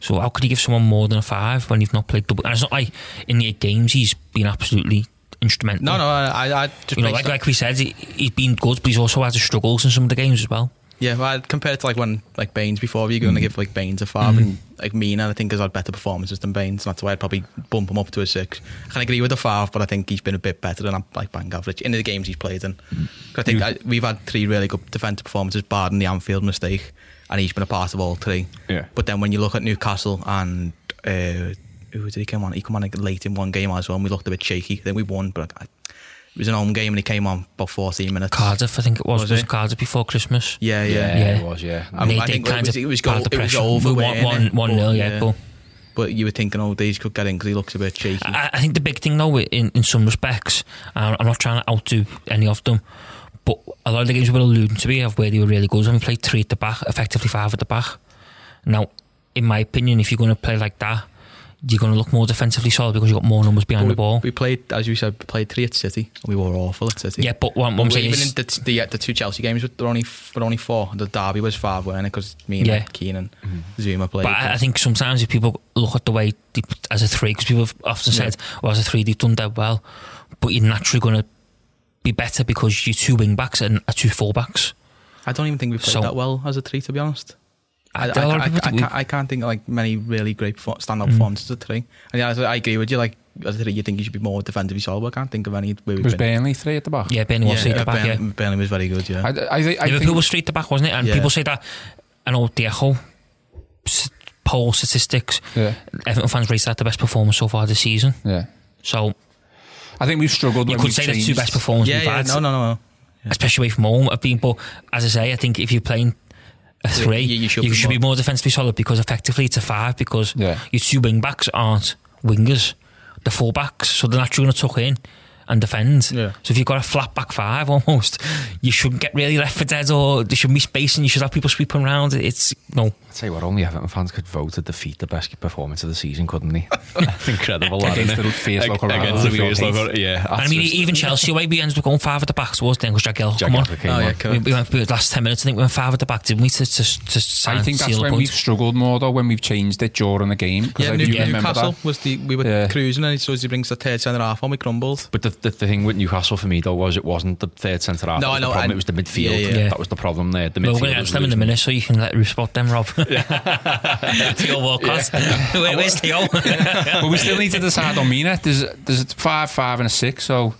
So how could he give someone more than a five when you've not played double? And it's not like in the eight games he's been absolutely instrumental. No, no, I, I just You know, like, like we said, he, he's been good, but he's also had his struggles in some of the games as well. Yeah, well, I'd compare it to like when like Baines before, you're going to give like Baines a 5 and like Mina, I think has had better performances than Baines, and that's why I'd probably bump him up to a six. I can agree with the five, but I think he's been a bit better than like bang average in the games he's played in. 'Cause I think I, we've had three really good defensive performances, barring the Anfield mistake, and he's been a part of all three. Yeah. But then when you look at Newcastle and uh, who did he come on? He come on like, late in one game as well, and we looked a bit shaky. Then we won, but I, it was an home game, and he came on about 14 minutes. Cardiff, I think it was. Was Was, it? Cardiff before Christmas? Yeah, yeah. Yeah, Yeah. it was. Yeah. They- I they think it kind was, of it was, part go, of the it was pressure. over. We weren't won- it? one- one nil, yeah, but- But you were thinking, oh, these could get in because he looks a bit cheeky. I, I think the big thing though, in, in some respects, uh, I'm not trying to outdo any of them, but a lot of the games we were alluding to me of where they were really good when we played three at the back, effectively five at the back. Now, in my opinion, if you're going to play like that, you're going to look more defensively solid because you've got more numbers behind we, the ball. we played, as you said, we played three at City. We were awful at City. yeah, but what, what I'm saying even is, in the, the, the two Chelsea games, were only were only four. The derby was five, weren't it? Because me and Yeah. Keane and mm-hmm. Zouma played. But I, I think sometimes if people look at the way they, as a three, because people have often said, well, as a three, they've done dead well, but you're naturally going to be better because you're two wing backs and are two full backs. I don't even think we played So- that well as a three, to be honest. I, I, There are a lot I, I, can't, I can't think of like many really great perfor- standout mm. performances at three. And yeah, I, I agree with you. Like as a three, you think you should be more defensively solid. But I can't think of any where we was Burnley three at the back? Yeah, Ben was yeah, at the back, yeah. Burnley, Burnley was very good. Yeah, I, I, thi- I Liverpool think was straight to back, wasn't it? And Yeah. people say that. I know the Echo s- poll statistics. Yeah. Everton fans rate that the best performance so far this season. Yeah. So I think we've struggled. you could we've say the two best performances yeah, we've yeah. had, No, no, no, no. especially away from home. Have been, but as I say, I think if you're playing a three, you- you you should should, be be, more- more defensively solid because effectively it's a five because Yeah. your two wing backs aren't wingers, they're full backs, so they're naturally going to tuck in and defend. Yeah. So if you've got a flat back five almost, you shouldn't get really left for dead or there should be space and you should have people sweeping around. It's no. I'll tell you what, only Everton fans could vote to defeat the best performance of the season, couldn't they? That's incredible. that, Against the it? fierce Ag- local Against the rivals. fierce local, yeah. I mean, just- even Chelsea away, we ended up going five at the back towards then because Jagielka Jack come on. Came Oh, on. yeah, We, correct. we went for the last 10 minutes, I think we went five at the back, didn't we, to, to, to sign, I think that's when we've struggled more though when we've changed it during the game. 'cause Yeah, I New, do remember Newcastle that. was the we were Yeah. cruising and so as he brings the third centre half on, we crumbled. But the, the, the thing with Newcastle for me though was it wasn't the third centre half. No, I know, The problem. it was the midfield. Yeah, yeah. That was the problem there. The midfield we're going to get them in the losing. minute so you can let Ruth spot them, Rob. Theo Walcott. Where, where's Theo? but we still need to decide on Mina. There's there's a five, five, and a six. So,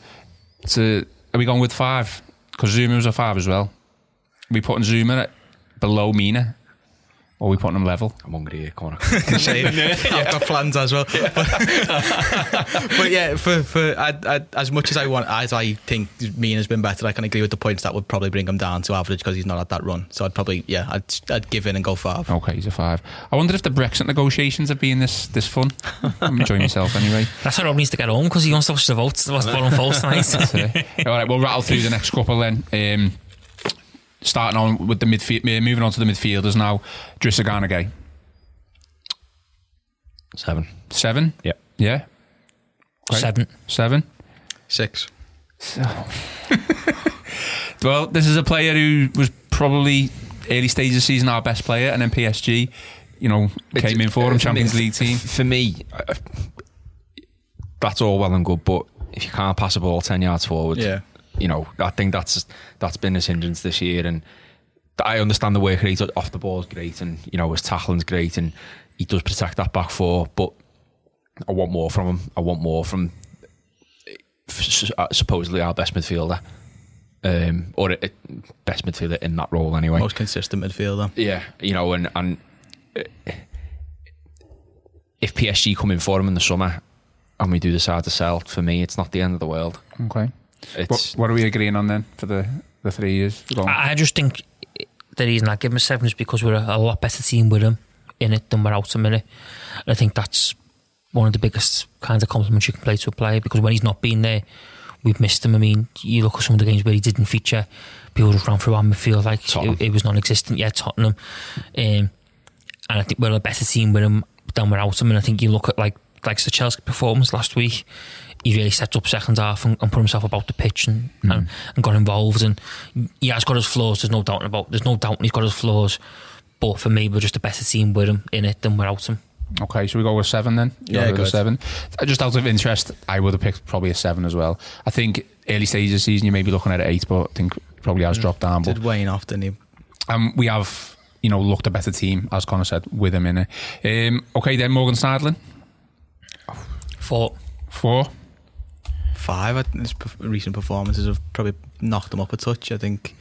it's a, are we going with five? Because Zouma was a five as well. we putting Zouma at below Mina, or we putting him level? I'm hungry here, Connor. say I've got plans as well. But, but yeah, for for I, I, as much as I want, as I think Mina's been better, I can agree with the points that would probably bring him down to average because he's not at that run. So I'd probably yeah, I'd I'd give in and go five. Okay, he's a five. I wonder if the Brexit negotiations have been this this fun. I'm enjoying myself anyway. That's why Rob needs to get home because he wants to watch the votes. What's bottom false tonight? All right, we'll rattle through the next couple then. Um, starting on with the midfield, moving on to the midfielders now. Idrissa Gueye. Seven. Seven? Yeah. Yeah. Okay. Seven. Seven. Six. Well, this is a player who was probably early stages of the season our best player, and then PSG, you know, came in for him, Champions League team. For me, that's all well and good, but if you can't pass a ball ten yards forward, Yeah. You know, I think that's that's been his hindrance this year. And I understand the work rate off the ball is great, and you know his tackling's great, and he does protect that back four. But I want more from him. I want more from uh, supposedly our best midfielder, um, or uh, best midfielder in that role anyway. Most consistent midfielder. Yeah, you know, and and uh, if PSG come in for him in the summer and we do decide to sell, for me, it's not the end of the world. Okay. It's What, what are we agreeing on then for the, the three years? I I just think the reason I give him a seven is because we're a, a lot better team with him in it than we're out him in it. And I think that's one of the biggest kinds of compliments you can play to a player because when he's not been there, we've missed him. I mean, you look at some of the games where he didn't feature, people just ran through our midfield like it, it was non-existent. Yeah, Tottenham. Um, and I think we're a better team with him than we're out him. And I think you look at like like the Chelsea performance last week. He really stepped up second half and, and put himself about the pitch and, and, and got involved. And yeah, he has got his flaws. There's no doubt about. There's no doubt he's got his flaws. But for me, we're just a better team with him in it than without him. Okay, should we go with seven then? You Yeah, go with seven. Uh, Just out of interest, I would have picked probably a seven as well. I think early stages of the season you may be looking at an eight, but I think it probably has dropped down. But Did Wayne off, didn't he? um, we have, you know, looked a better team, as Connor said, with him in it. Um, okay, then Morgan Schneiderlin, Four. four. Five. His recent performances have probably knocked him up a touch. I think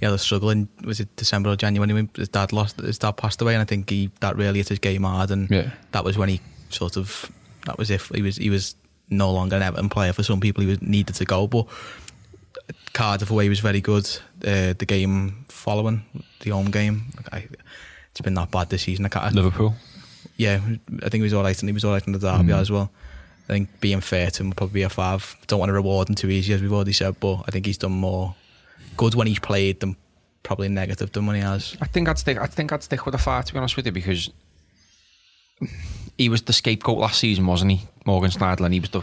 yeah, they're struggling. was it December or January when his dad lost his dad passed away, and I think he that really hit his game hard, and Yeah. that was when he sort of that was if he was he was no longer an Everton player for some people he was needed to go, but Cardiff away was very good. Uh, the game following the home game, I, it's been that bad this season. I can't, Liverpool. yeah, I think he was all right, and he was all right in the derby Mm. as well. I think being fair to him would probably be a five. Don't want to reward him too easy, as we've already said, but I think he's done more good when he's played than probably negative than when he has. I think I'd stick. I think I'd stick with a five to be honest with you because he was the scapegoat last season, wasn't he, Morgan Schneiderlin? He was the,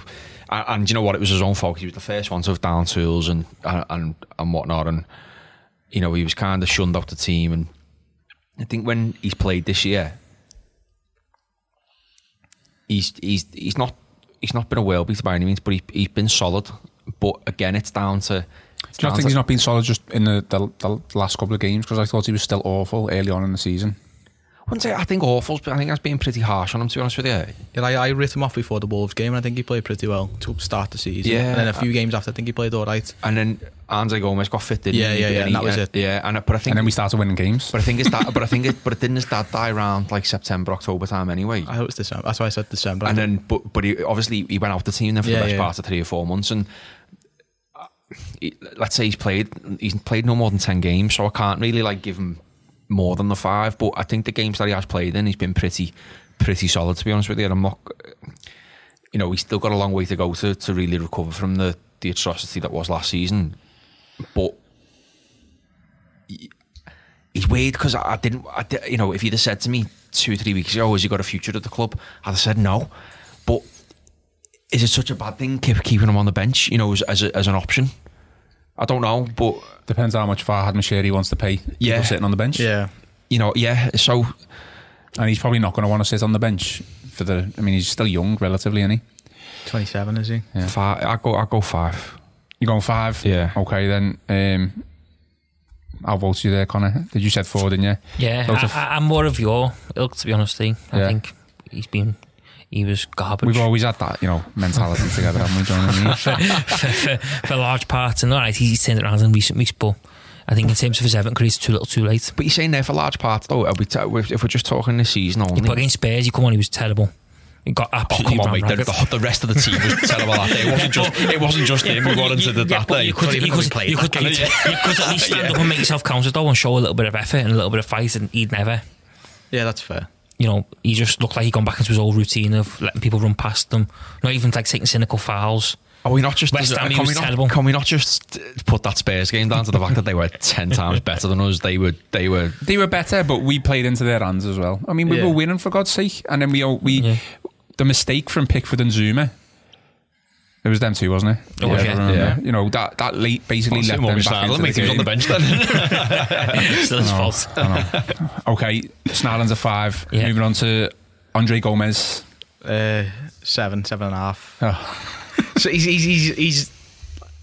and, and you know what? It was his own fault. He was the first one to have down tools and and, and whatnot, and you know he was kind of shunned off the team. And I think when he's played this year, he's he's he's not he's not been a world beater by any means, but he, he's been solid. But again, it's down to. It's Do you not think to- he's not been solid just in the, the, the last couple of games? Because I thought he was still awful early on in the season. I wouldn't say I think awful, but I think that's being pretty harsh on him. To be honest with you, Yeah, I, I writ him off before the Wolves game, and I think he played pretty well to start the season. Yeah. and then a few games after, I think he played all right. And then Andre Gomes got fit, didn't Yeah, he? yeah, yeah, And and he- that was it. Yeah, and but I think, And then we started winning games. but I think it's that, but I think it, but it didn't his dad die around like September, October time anyway. I hope it's December. That's why I said December. and then, but but he, obviously he went out the team then for Yeah, the best yeah. part of three or four months, and uh, he- let's say he's played, he's played no more than ten games, so I can't really like give him more than the five. But I think the games that he has played in, he's been pretty, pretty solid. To be honest with you, and I'm not, you know, he's still got a long way to go to to really recover from the the atrocity that was last season, but. he- He's weird because I, I didn't, I, you know, if you'd have said to me two, three weeks ago, has he got a future at the club? I'd have said no. But is it such a bad thing keep, keeping him on the bench, you know, as, as, a, as an option? I don't know, but Depends how much Farhad Moshiri wants to pay Yeah. sitting on the bench. yeah, you know, yeah. So And he's probably not going to want to sit on the bench for the. I mean, he's still young, relatively, isn't he? twenty-seven is he? Yeah. five, I go, I go five. You're going five? Yeah. Okay, then. Um, I'll vote you there, Connor. Did you said four, didn't you? yeah, Loads I, of- I, I'm more of your ilk to be honest. Thing. I Yeah. think he's been he was garbage. We've always had that, you know, mentality together, haven't we? Do you know what I mean? for, for, for, for large parts. And all right, he's turned it around in recent weeks, but I think in terms of his Everton career, it's too little, too late. But you're saying there for large parts though. Are we t- if we're just talking this season only. But against Spurs, you come on, he was terrible. He got Oh absolutely come on, mate! The, the, the rest of the team was terrible that day. It wasn't just it wasn't just him who got into the, that but day. you could, Not even you could, played you that could, game. you, you could at least stand up and make yourself counter though and show a little bit of effort and a little bit of fight, and he'd never. Yeah, that's fair. You know, he just looked like he'd gone back into his old routine of letting people run past them, not even like taking cynical fouls. Are we not just West Ham, he can, was we not, terrible. can we not just put that Spurs game down to the fact that they were ten times better than us? They were they were They were better, but we played into their hands as well. I mean, we Yeah. were winning for God's sake, and then we we Yeah. The mistake from Pickford and Zouma. It was them two, wasn't it? It was, I yeah. Yeah. You know that that late basically Well, left Simon them back silent, into the He was on the bench then. Still his fault. Okay, Schneiderlin's a five. Yeah. Moving on to Andre Gomes. Uh, seven, seven and a half. Oh, So he's, he's he's he's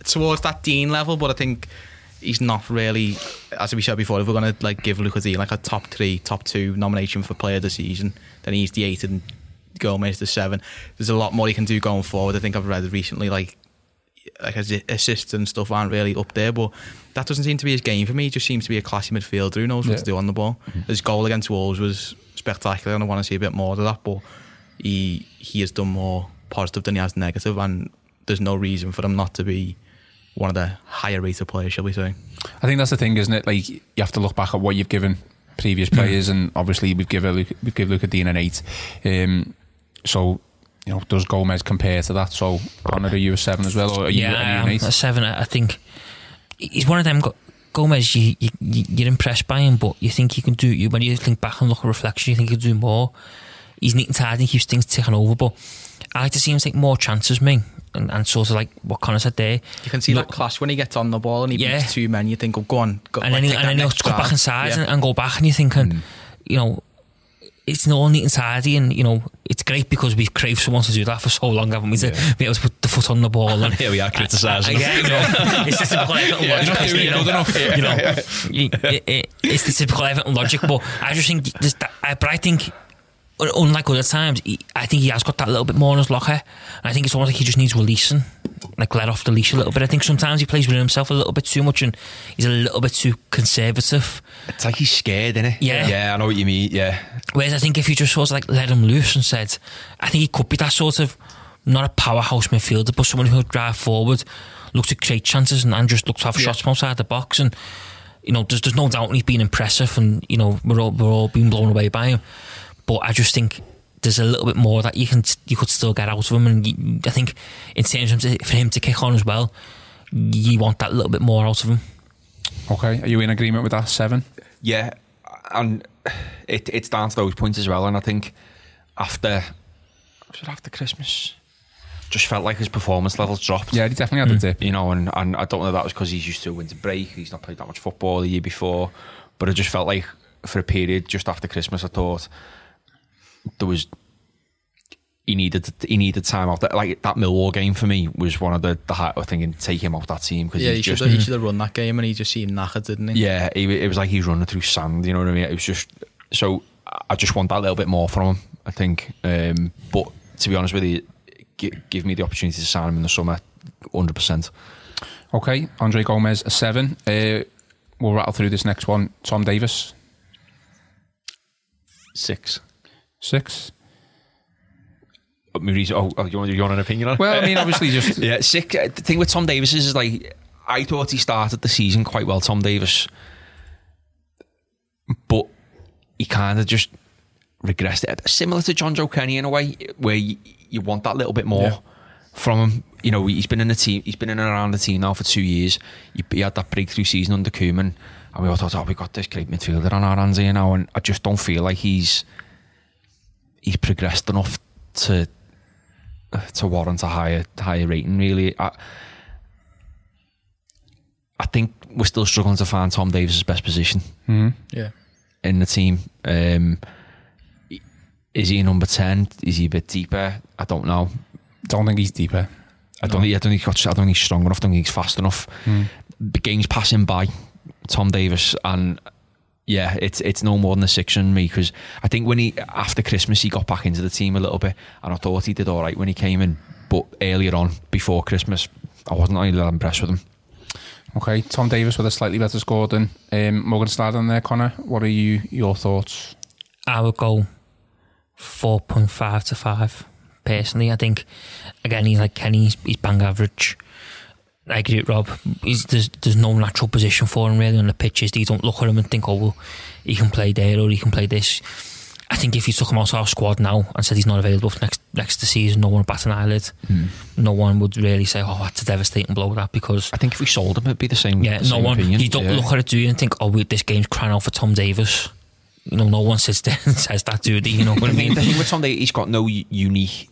towards that Digne level, but I think he's not really. As we said before, if we're gonna like give Lucas Digne like a top three, top two nomination for player of the season, then he's the eight and Gomes the seven. There's a lot more he can do going forward. I think I've read recently like like his assists and stuff aren't really up there, but that doesn't seem to be his game for me. He just seems to be a classy midfielder who knows what Yeah. to do on the ball. His goal against Wolves was spectacular, and I want to see a bit more of that. But he he has done more positive than he has negative, and there's no reason for him not to be one of the higher rated players, shall we say? I think that's the thing, isn't it? Like you have to look back at what you've given previous Hmm. players, and obviously we've given Luke, we've given Luca Digne an eight. Um, so you know, does Gomes compare to that? So, Connor, are you a seven as well, or are you, yeah, are you an eight? a seven. I I think he's one of them. Go- Gomes, you, you you're impressed by him, but you think he can do. You when you think back and look at reflection, you think he can do more. He's neat and tidy, keeps things ticking over. But I like to see him take more chances, me, and, and sort of like what Connor said there. You can see Look- that clash when he gets on the ball and he Yeah. beats two men. You think, oh, go on, go, and like, then, he, take and then he'll next cut back grab. inside Yeah. and, and go back, and you're thinking, hmm. you know, it's not all neat and tidy, and you know, it's great because we've craved someone to do that for so long, haven't we? To be able to put the foot on the ball and Here we are criticising. yeah, you know, it's the typical Everton You're logic. not doing you know. You know, you- it- it- it's the typical Everton logic. But I just think, I, uh, but I think. Unlike other times, he, I think he has got that little bit more in his locker. And I think it's almost like he just needs releasing, like let off the leash a little bit. I think sometimes he plays with himself a little bit too much, and he's a little bit too conservative. It's like he's scared, isn't it? Yeah. yeah. I know what you mean. Yeah, Whereas I think if you just sort of like let him loose and said, I think he could be that sort of not a powerhouse midfielder, but someone who'll drive forward, look to create chances and, and just look to have shots from outside the box. And you know, there's there's no doubt he's been impressive, and you know we're all we're all being blown away by him. But I just think there's a little bit more that you can you could still get out of him, and you, I think in terms of for him to kick on as well, you want that little bit more out of him. Okay, are you in agreement with that seven? yeah, and it, it's down to those points as well. And I think after was it after Christmas, just felt like his performance levels dropped. Yeah, he definitely had a hmm. dip. you know, and, and I don't know if that was because he's used to a winter break. He's not played that much football the year before, but I just felt like for a period just after Christmas, I thought there was he needed he needed time off. That like that Millwall game for me was one of the the high, I think take him off that team because Yeah, he he's should, just have, he should have run that game and he just seemed knackered, didn't he? yeah, he, it was like he's running through sand. You know what I mean? It was just so. I just want that little bit more from him. I think, um, but to be honest with you, gi- give me the opportunity to sign him in the summer, hundred percent. Okay, Andre Gomes a seven. Uh, we'll rattle through this next one. Tom Davies Six. Six. Oh, you want, you want an opinion on it? Well, I mean, obviously, just yeah, sick. uh, The thing with Tom Davies is, is like I thought he started the season quite well, Tom Davies, but he kind of just regressed it. Similar to Jonjoe Kenny in a way, where you, you want that little bit more Yeah. from him. You know, he's been in the team. He's been in and around the team now for two years. He, he had that breakthrough season under Koeman, and we all thought, oh, we got this great midfielder on our hands here now, and I just don't feel like he's he's progressed enough to to warrant a higher higher rating. Really, I, I think we're still struggling to find Tom Davies's best position Yeah. in the team. Um, is he a number ten? Is he a bit deeper? I don't know. don't think he's deeper. I don't. Think, I don't think. He's got, I don't think he's strong enough. I don't think he's fast enough. The game's passing by Tom Davies, and yeah, it's it's no more than a six on me because I think when he after Christmas he got back into the team a little bit, and I thought he did all right when he came in. But earlier on, before Christmas, I wasn't really that impressed with him. Okay, Tom Davies with a slightly better score than um, Morgan Schneiderlin there, Connor. What are you your thoughts? I would go 4.5 to 5. Personally, I think, again, he's like Kenny, he's, he's bang average. I agree with Rob. He's, there's, there's no natural position for him really on the pitches. You don't look at him and think, oh, well, he can play there or he can play this. I think if you took him out of our squad now and said he's not available for next next season, no one would bat an eyelid. Hmm. No one would really say, "Oh, that's a devastating blow." That because I think if we sold him, it'd be the same. yeah, the no same one. Opinion. You don't Yeah. look at it, do you, and think, "Oh, wait, this game's crying out for Tom Davies." You know, no one sits there and says that, they? You know what I mean? the thing with Tom Davies, he's got no unique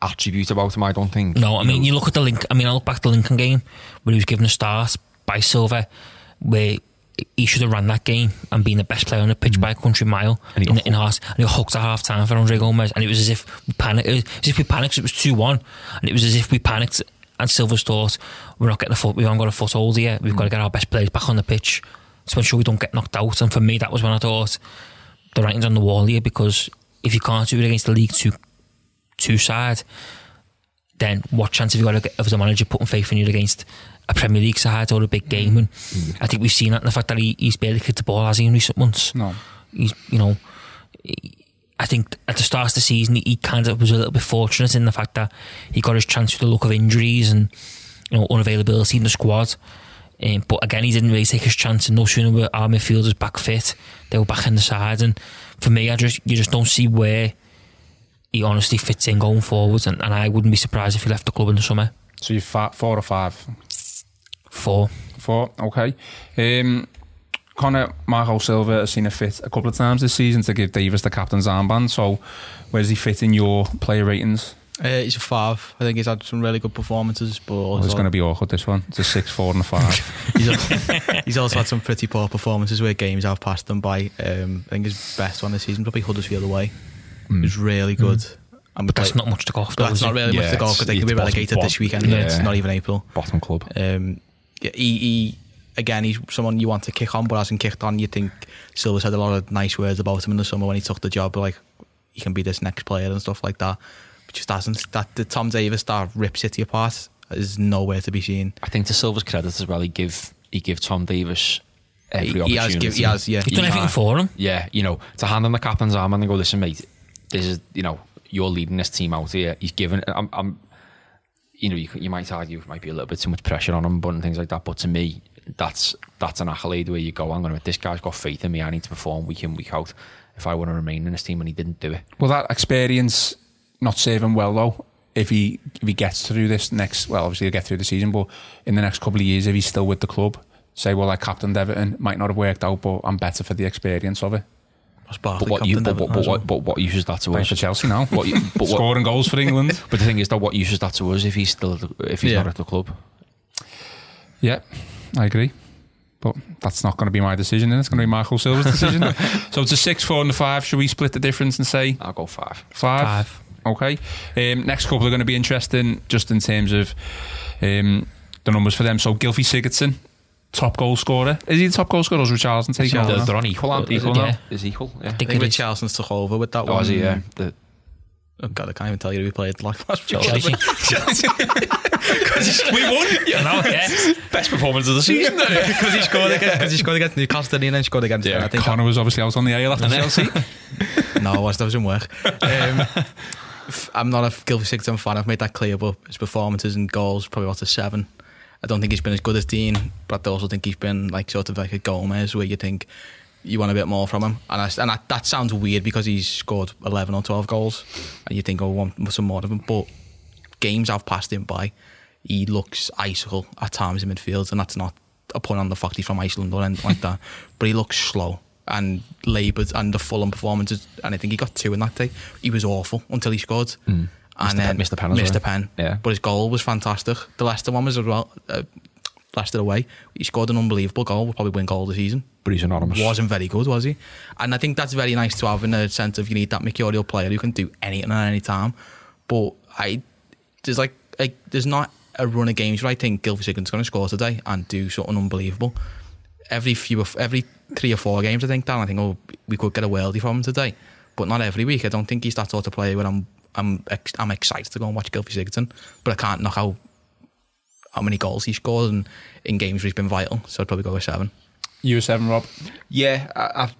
attribute about him. I don't think. No, I mean, you look at the link. I mean, I look back at the Lincoln game where he was given a start by Silva, where he should have ran that game and been the best player on the pitch by a country mile Mm. And he in, in heart. And he got hooked at half time for Andre Gomes, and it was as if we panicked. It was as if we panicked. It was two one, and it was as if we panicked. And Silva's thought, we're not getting a foot. We haven't got a foothold here. We've got to get our best players back on the pitch to ensure we don't get knocked out. And for me, that was when I thought the writing's on the wall here because if you can't do it against the League Two two side, then what chance have you got of the manager putting faith in you against a Premier League side or a big game? And I think we've seen that in the fact that he, he's barely kicked the ball, has he, in recent months? No. He's, you know, he- I think at the start of the season, he, he kind of was a little bit fortunate in the fact that he got his chance with the look of injuries and, you know, unavailability in the squad. Um, but again, he didn't really take his chance, and no sooner were our midfielders back fit, they were back in the side. And for me, I just you just don't see where he honestly fits in going forwards, and, and I wouldn't be surprised if he left the club in the summer. So you're fa- four or five? Four. Four, okay. Um, Connor Marco Silva has seen a fit a couple of times this season to give Davies the captain's armband. So where does he fit in your player ratings? Uh, he's a five. I think he's had some really good performances, but Oh, it's going to be awkward, this one. It's a six, four, and a five. he's, al- he's also had some pretty poor performances where games have passed them by. Um, I think his best one this season probably Huddersfield away. It was really good. And But that's not much to go off. But though, that's not it? really much to go it's- because they could be bottom- relegated this weekend. yeah. It's not even April. Bottom club. Um, yeah, he, he again, he's someone you want to kick on, but hasn't kicked on. You think Silva said a lot of nice words about him in the summer when he took the job, like he can be this next player and stuff like that. But just hasn't. That the Tom Davies that rip City apart is nowhere to be seen. I think to Silva's credit as well, he give he give Tom Davies every He, he opportunity. has, give, he has, yeah. He's done He- everything for him. Yeah, you know, to hand him the captain's arm and go, listen, mate, this is, you know, you're leading this team out here. He's given, I'm, I'm you know, you, you might argue it might be a little bit too much pressure on him, but and things like that. But to me, that's that's an accolade where you go, I'm going to, this guy's got faith in me. I need to perform week in, week out. If I want to remain in this team, and he didn't do it. Well, that experience not serve him well though? If he if he gets through this next, well, obviously he'll get through the season, but in the next couple of years, if he's still with the club, say, well, I captained Everton, might not have worked out, but I'm better for the experience of it. Was But Barkley what, you, but, Everton but, but, what, but what use is that to Playing us? for Chelsea now, What, you- but, what, scoring goals for England. but the thing is that what use is that to us if he's still if he's Yeah. not at the club? Yeah, I agree. But that's not going to be my decision, and it's going to be Michael Silva's decision. so it's a six, four, and a five. Should we split the difference and say I'll go five. Five. Five. Okay. Um, next couple are going to be interesting just in terms of um, the numbers for them. So Gylfi Sigurdsson, top goal scorer. Is he the top goal scorer or is Richarlison taking over? They're, they're on equal, aren't they? Equal Is now? Yeah. Is equal? Yeah. I I think think it is. Richarlison's took over with that Oh, one. is he? Yeah. The, Oh God, I can't even tell you who we played last last Chelsea. we won. I know, yeah. best performance of the season. Because he scored against, because he scored against Newcastle and then scored against. Yeah, I think Connor was obviously out on the AL after Chelsea. no, I was that doesn't work. Um, f- I'm not a Gylfi Sigurdsson fan. I've made that clear, but his performances and goals probably about a seven. I don't think he's been as good as Digne, but I also think he's been like sort of like a Gomes, where you think you want a bit more from him. And I, and I, that sounds weird because he's scored 11 or 12 goals, and you think, oh, I want some more of him. But games I've passed him by, he looks icicle at times in midfield, and that's not a pun on the fact he's from Iceland or anything like that. But he looks slow and laboured, and the Fulham performances, and I think he got two in that day. He was awful until he scored. Hmm. And the then pen- missed the pen well. the. Yeah. But his goal was fantastic. The Leicester one was as well. Uh, Leicester away. He scored an unbelievable goal. Would probably win goal of the season but he's anonymous. wasn't very good, was he? And I think that's very nice to have in the sense of you need that mercurial player who can do anything at any time. But I there's like, like there's not a run of games where I think Gylfi Sigurdsson's going to score today and do something unbelievable. Every few, every three or four games, I think, Dan, I think, oh, we could get a worldie from him today. But not every week. I don't think he's that sort of player where I'm, I'm, ex- I'm excited to go and watch Gylfi Sigurdsson, but I can't knock out how many goals he scored and in games where he's been vital. So I'd probably go with seven. You a seven, Rob? Yeah, I, I,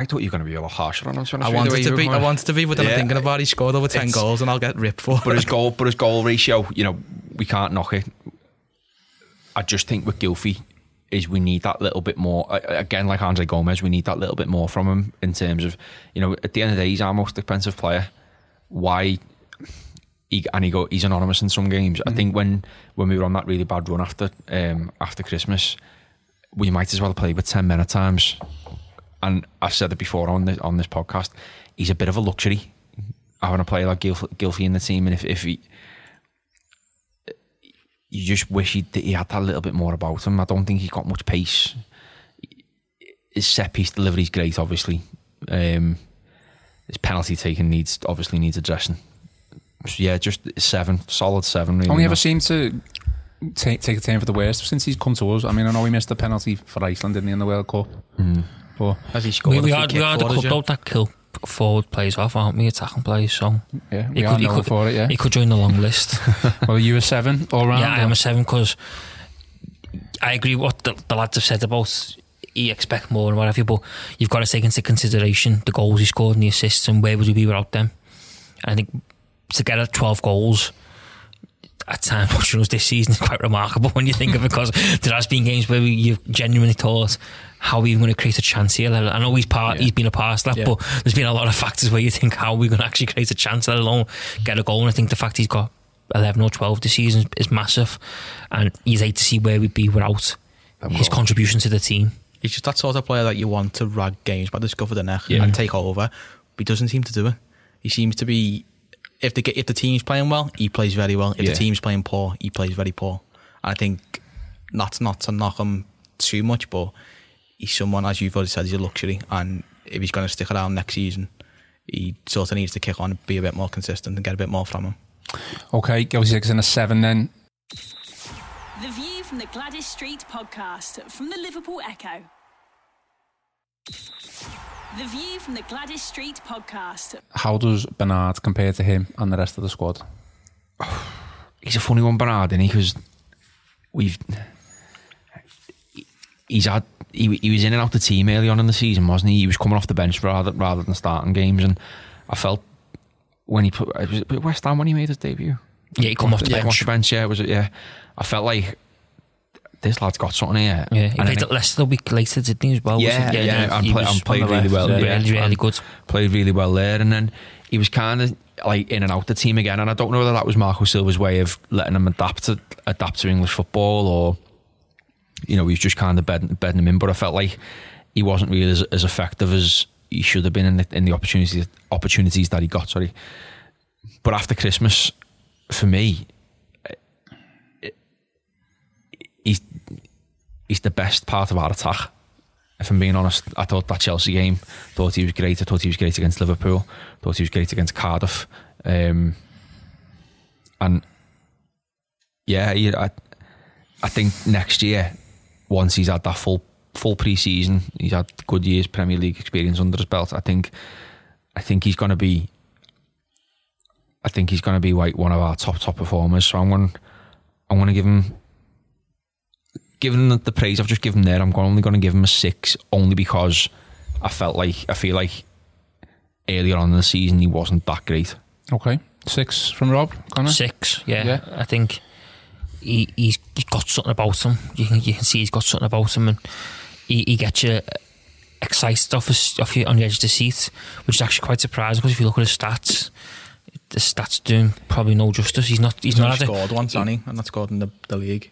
I thought you were going to be a lot harsher on him. to I with wanted to you be. were I going. wanted to be, but then I'm Yeah. thinking about he scored over ten It's- goals and I'll get ripped for. But his goal, but his goal ratio, you know, we can't knock it. I just think with Gylfi is we need that little bit more. Again, like Andre Gomez, we need that little bit more from him in terms of, you know, at the end of the day, he's our most expensive player. Why? He, and he go, he's anonymous in some games. I think when when we were on that really bad run after um, after Christmas, we might as well play with ten men at times. And I've said it before on this on this podcast. He's a bit of a luxury having a player like Gilf- Gylfi in the team, and if if he, you just wish he he had that little bit more about him. I don't think he's got much pace. His set piece delivery is great, obviously. Um, his penalty taking needs obviously needs addressing. So yeah, just seven, solid seven. Really Only ever not- seemed to take take a turn for the worst since he's come to us. I mean, I know he missed the penalty for Iceland, didn't he, in the World Cup? Mm. But As he scored We, a we free had, we had a for us, club yeah. though that kill forward plays off, aren't we? Attacking plays, so yeah, we are could, he known could, for it. Yeah. he could join the long list. well, you a seven all round. yeah, I am a seven because I agree with what the, the lads have said about you expect more and what have you, but you've got to take into consideration the goals he scored and the assists and where would we be without them. I think to get at 12 goals at times watching us this season is quite remarkable when you think of it because there has been games where you've genuinely thought how are we even going to create a chance here? I know he's part he's been a part of that Yeah. but there's been a lot of factors where you think how are we going to actually create a chance? Let alone get a goal. And I think the fact he's got 11 or 12 this season is massive and he's hate to see where we'd be without his contribution to the team He's just that sort of player that you want to rag games by the scuff of the neck Yeah. and take over. But he doesn't seem to do it. He seems to be if the if the team's playing well, he plays very well. If Yeah. the team's playing poor, he plays very poor. And I think that's not to knock him too much, but he's someone as you've already said, he's a luxury. And if he's going to stick around next season, he sort of needs to kick on and be a bit more consistent and get a bit more from him. Okay, go six and a seven then. The View from the Gwladys Street podcast from the Liverpool Echo. The View from the Gwladys Street podcast. How does Bernard compare to him and the rest of the squad? he's a funny one, Bernard, isn't he? Because we've he's had he, he was in and out the team early on in the season, wasn't he? He was coming off the bench rather rather than starting games, and I felt when he put was it West Ham when he made his debut. yeah he come off the Came bench the bench, yeah, was it? Yeah, I felt like this lad's got something here. yeah, he And played at Leicester the week later didn't he as well Yeah, wasn't yeah, and he play- and played really left, well, yeah, yeah. really, really good played really well there, and then he was kind of like in and out the team again. And I don't know whether that was Marco Silva's way of letting him adapt to adapt to English football, or you know, he's just kind of bedding, bedding him in. But I felt like he wasn't really as, as effective as he should have been in the, in the opportunities opportunities that he got. Sorry, but after Christmas, for me, eh, he's he's the best part of our attack. If I'm being honest, I thought that Chelsea game, thought he was great. I thought he was great against Liverpool. Thought he was great against Cardiff. Um, and yeah, I, I think next year, once he's had that full full pre-season, he's had good years Premier League experience under his belt. I think, I think he's going to be. I think he's going to be like one of our top top performers. So I'm going, I'm going to give him given the, the praise I've just given there, I'm only going to give him a six, only because I felt like I feel like earlier on in the season he wasn't that great. Okay, six from Rob. Connor. Six, yeah. Yeah. I think he, he's, he's got something about him. You can, you can see he's got something about him, and he, he gets you excited off, his, off you on the edge of the seat, which is actually quite surprising because if you look at his stats, the stats do him probably no justice. He's not. He's, He's not not had a, scored once, hasn't he? And that's scored in the, the league.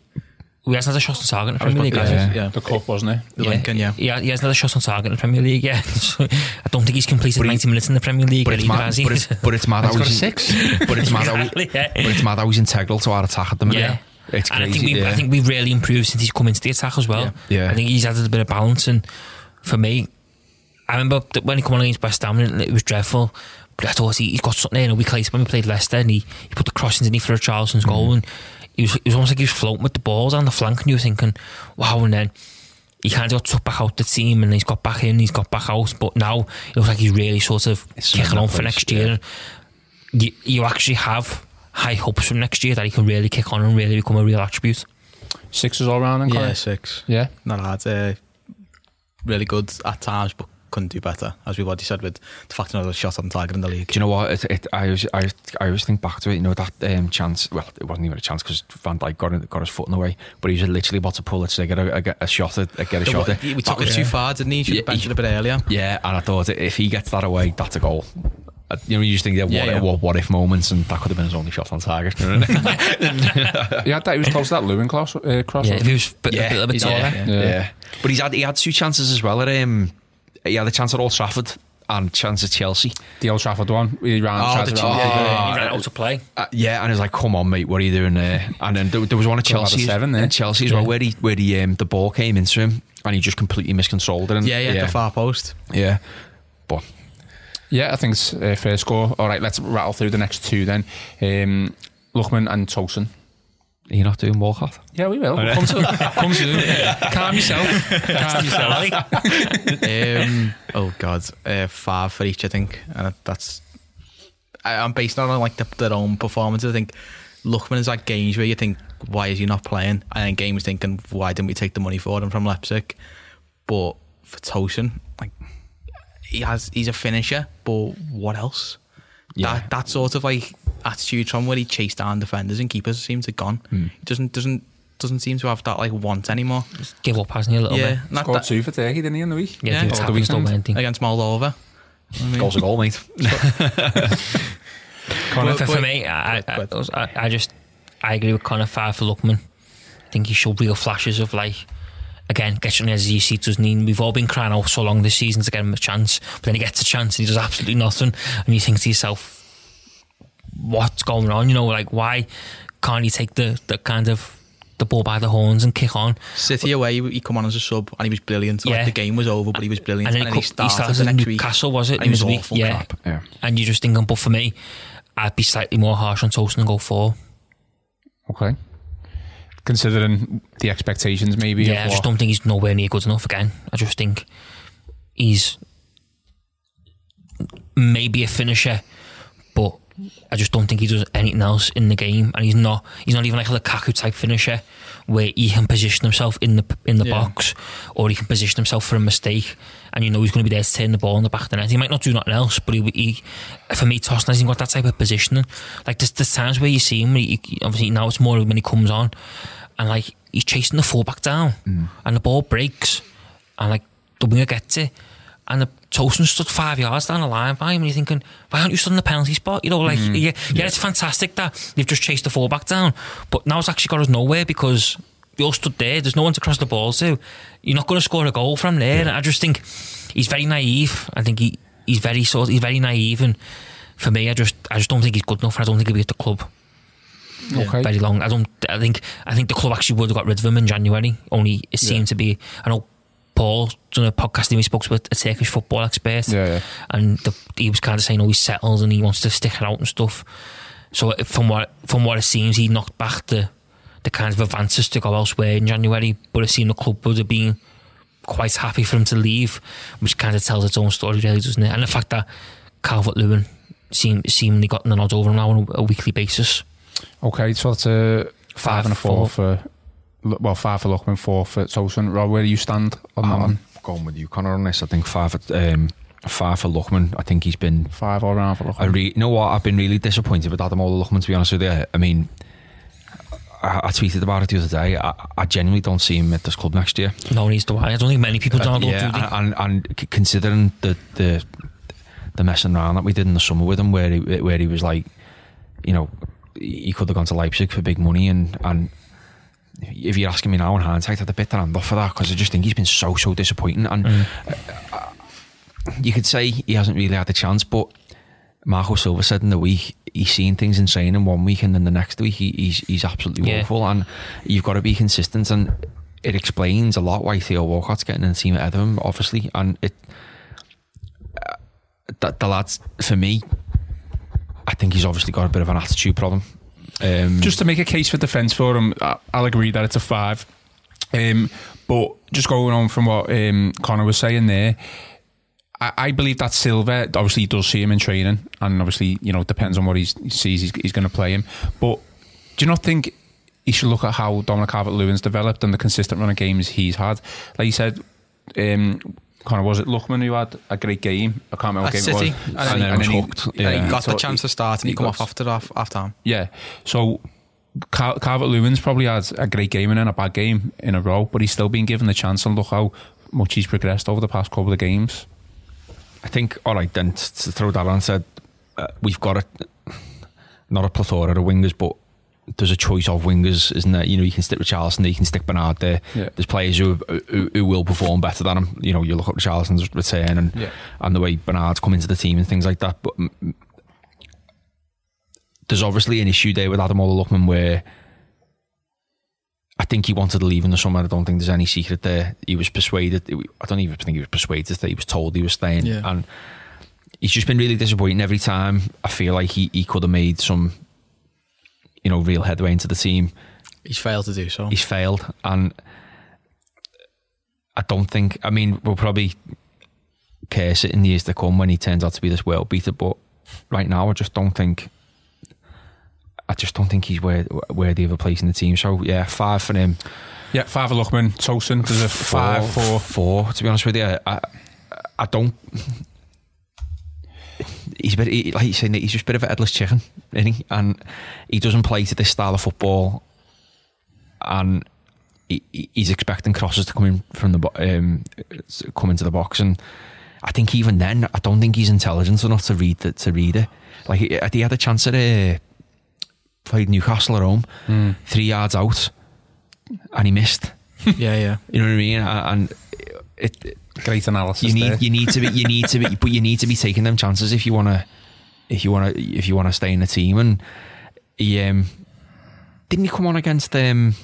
He hasn't had a shot on target in the I Premier League. about has to he? say, yeah. The cup wasn't it? The Lincoln, yeah. He, he hasn't had a shot on target in the Premier League Yeah, So I don't think he's completed But he- 90 minutes in the Premier League. But it's either, mad. But it's, but it's mad. He's how got a he's- six. But it's mad. how he- Exactly, yeah. But it's mad how he's integral to our attack at the minute. Yeah. It's and I crazy. think we, yeah. I think we've really improved since he's come into the attack as well. Yeah. Yeah. I think he's added a bit of balance. And for me, I remember that when he came on against West Ham, and it was dreadful. But I thought he, he's got something there. And a week later, when we played Leicester, and he, he put the cross into for Richarlison's Mm-hmm. goal, and he was, it was almost like he was floating with the balls on the flank, and you were thinking, wow. And then he kind of got took back out the team, and he's got back in, he's got back out. But now it looks like he's really sort of It's kicking on for next year. You, you actually have high hopes from next year that he can really kick on and really become a real attribute. Sixes all round. Then, Yeah, six. yeah. Not hard. Uh, really good at times, but couldn't do better. As we've already said, with the fact another shot on target in the league. Do you know what? It, it, I, always, I, I always think back to it. You know that um, chance. Well, it wasn't even a chance because Van Dijk got, got his foot in the way. But he was literally about to pull it to get a, a, get a shot at, get a The shot. wa- at. we That took it was- too far, didn't he? Should Yeah, have benched he- it a bit earlier. Yeah, and I thought if he gets that away, that's a goal. Uh, You know, you just think, yeah, what, Yeah, yeah. what, what if moments, and that could have been his only shot on target. yeah, I mean? He that. He was close to that Lewin cross. Uh, cross Yeah, if he was a bit, a bit, a bit taller. yeah, yeah. Yeah. But he's had he had two chances as well. At um, he had a chance at Old Trafford and chance at Chelsea. the Old Trafford one. He ran. Oh, tried the to- Chelsea- yeah, He ran out to play. Uh, yeah, and he was like, "Come on, mate, what are you doing there?" And then there, there was one at Could have had a Chelsea, seven there. Chelsea as well, Yeah. where he where he um, the ball came into him and he just completely miscontrolled it. And, Yeah, yeah, yeah, the far post. yeah. But Yeah, I think it's uh, fair score. All right, let's rattle through the next two then. Um, Lookman and Tosun. You're not doing Walcott. Yeah, we will. Come to come to Calm yourself. Calm yourself. um, oh God, uh, five for each, I think, and that's. I, I'm based it on like the, their own performances. I think Lookman is like games where you think, why is he not playing? And then games thinking, why didn't we take the money for him from Leipzig? But for Tosun, like he has, he's a finisher, but what else? Yeah. That that sort of like attitude from where he chased down defenders and keepers seems to have gone. Hmm. He doesn't doesn't doesn't seem to have that like want anymore. Give up, hasn't he, a little yeah, bit? Scored that, two for Turkey, didn't he, in the week? Yeah, Yeah. yeah Or the tackles don't weekend. against Moldova. I mean, Goal's a goal, mate. Connor, for, for but- me, I, I, but- I, I just I agree with Connor five for Lookman. I think he showed real flashes of like again gets on his seat doesn't he? We've all been crying out so long this season to get him a chance, but then he gets a chance and he does absolutely nothing, and you think to yourself, what's going on? You know, like why can't he take the the kind of the ball by the horns and kick on? City away, he come on as a sub and he was brilliant. Yeah. Like the game was over, but he was brilliant. And then, he he, started, started the at next week. Newcastle, was it? and he was midweek? awful. yeah. Crap, yeah. And you're just thinking, oh, but for me, I'd be slightly more harsh on Tosun and go four. Okay. Considering the expectations, maybe. Yeah, I just don't think he's nowhere near good enough again. I just think he's maybe a finisher, but I just don't think he does anything else in the game. And he's not he's not even like a Lukaku type finisher where he can position himself in the in the Yeah. box or he can position himself for a mistake and you know he's going to be there to turn the ball in the back of the net. He might not do nothing else, but he, he for me, Tosun hasn't got that type of positioning. Like there's, there's times where you see him, he, obviously now it's more when he comes on and like he's chasing the fullback down mm. and the ball breaks and like the winger gets it and the Tosun stood five yards down the line by him and you're thinking why aren't you stood in the penalty spot you know like mm-hmm. yeah, yeah it's fantastic that you've just chased the fullback down but now it's actually got us nowhere because you're stood there there's no one to cross the ball to you're not going to score a goal from there and I just think he's very naive I think he he's very sort he's very naive and for me I just I just don't think he's good enough I don't think he'll be at the club Okay. very long. I don't. I think. I think the club actually would have got rid of him in January. Only it seemed to be. I know Paul done a podcast. and He spoke to a, Turkish football expert. Yeah, yeah. And the, he was kind of saying, "Oh, he's settled and he wants to stick it out and stuff." So from what from what it seems, he knocked back the the kind of advances to go elsewhere in January. But it seemed the club would have been quite happy for him to leave, which kind of tells its own story, really, doesn't it? And the fact that Calvert Lewin seem, seemingly gotten the nod over him now on a, a weekly basis. Okay, so that's a five, Five, and a four, four. for. Well, five for Lookman, four for Tosun. Rob, where do you stand on that I'm one? going with you, Connor, on this. I think five, at, um, five for Lookman. I think he's been Five all round for Lookman. I re- you know what? I've been really disappointed with Adam Lookman, to be honest with you. I mean, I, I tweeted about it the other day. I, I genuinely don't see him at this club next year. No needs to why. I don't think many people don't Uh, yeah, do they? and, and, and considering the, the the messing around that we did in the summer with him, where he where he was like, you know, he could have gone to Leipzig for big money, and and if you're asking me now in hindsight, I'd have a bit hand off for that because I just think he's been so so disappointing, and uh, you could say he hasn't really had a chance, but. Marco Silva said in the week he's seen things in training one week and then the next week he, he's he's absolutely Yeah. woeful and you've got to be consistent and it explains a lot why Theo Walcott's getting in the team ahead of him obviously and it uh, that the lads for me I think he's obviously got a bit of an attitude problem um, Just to make a case for defence for him, I'll agree that it's a five. Um, but just going on from what um, Connor was saying there, I, believe that Silva obviously he does see him in training, and obviously you know it depends on what he sees he's, he's going to play him. But do you not think he should look at how Dominic Calvert-Lewin's developed and the consistent run of games he's had. Like you said, um, kind of was it Lookman who had a great game? I can't remember what game City, it was. and then, then and was then he, hooked. yeah, Yeah. he got the chance he- to start and he, he come got- off after half, half time. Yeah. So Cal- Calvert-Lewin's probably had a great game and then a bad game in a row, but he's still been given the chance and look how much he's progressed over the past couple of games. I think, all right, then to throw that on, said uh, we've got a not a plethora of wingers, but there's a choice of wingers, isn't there? You know, you can stick with Charleston, you can stick Bernard there. Yeah. There's players who, who who will perform better than him. You know, you look at Charleston's return and Yeah. and the way Bernard's come into the team and things like that. But there's obviously an issue there with Ademola Lookman where. I think he wanted to leave in the summer. I don't think there's any secret there. He was persuaded. I don't even think he was persuaded that he was told he was staying. Yeah. And he's just been really disappointing every time. I feel like he, he could have made some, you know, real headway into the team. He's failed to do so. He's failed, and I don't think. I mean, we'll probably curse it in the years to come when he turns out to be this world beater. But right now, I just don't think. I just don't think he's worth, worthy of a place in the team. So yeah, five for him. Yeah, five for Lookman, Tosun, there's a five for. four. To be honest with you, I, I don't. He's a bit he, like you saying. He's just a bit of a headless chicken, isn't he? And he doesn't play to this style of football, and he, he- he's expecting crosses to come in from the um, come into the box, and I think even then, I don't think he's intelligent enough to read the, to read it. Like he, had a chance at a played Newcastle at home, three yards out, and he missed. yeah, yeah. You know what I mean? And it, it- Great analysis. you need there. you need to be you need to be but you need to be taking them chances if you want to if you want to if you want to stay in the team. And he um, didn't he come on against um,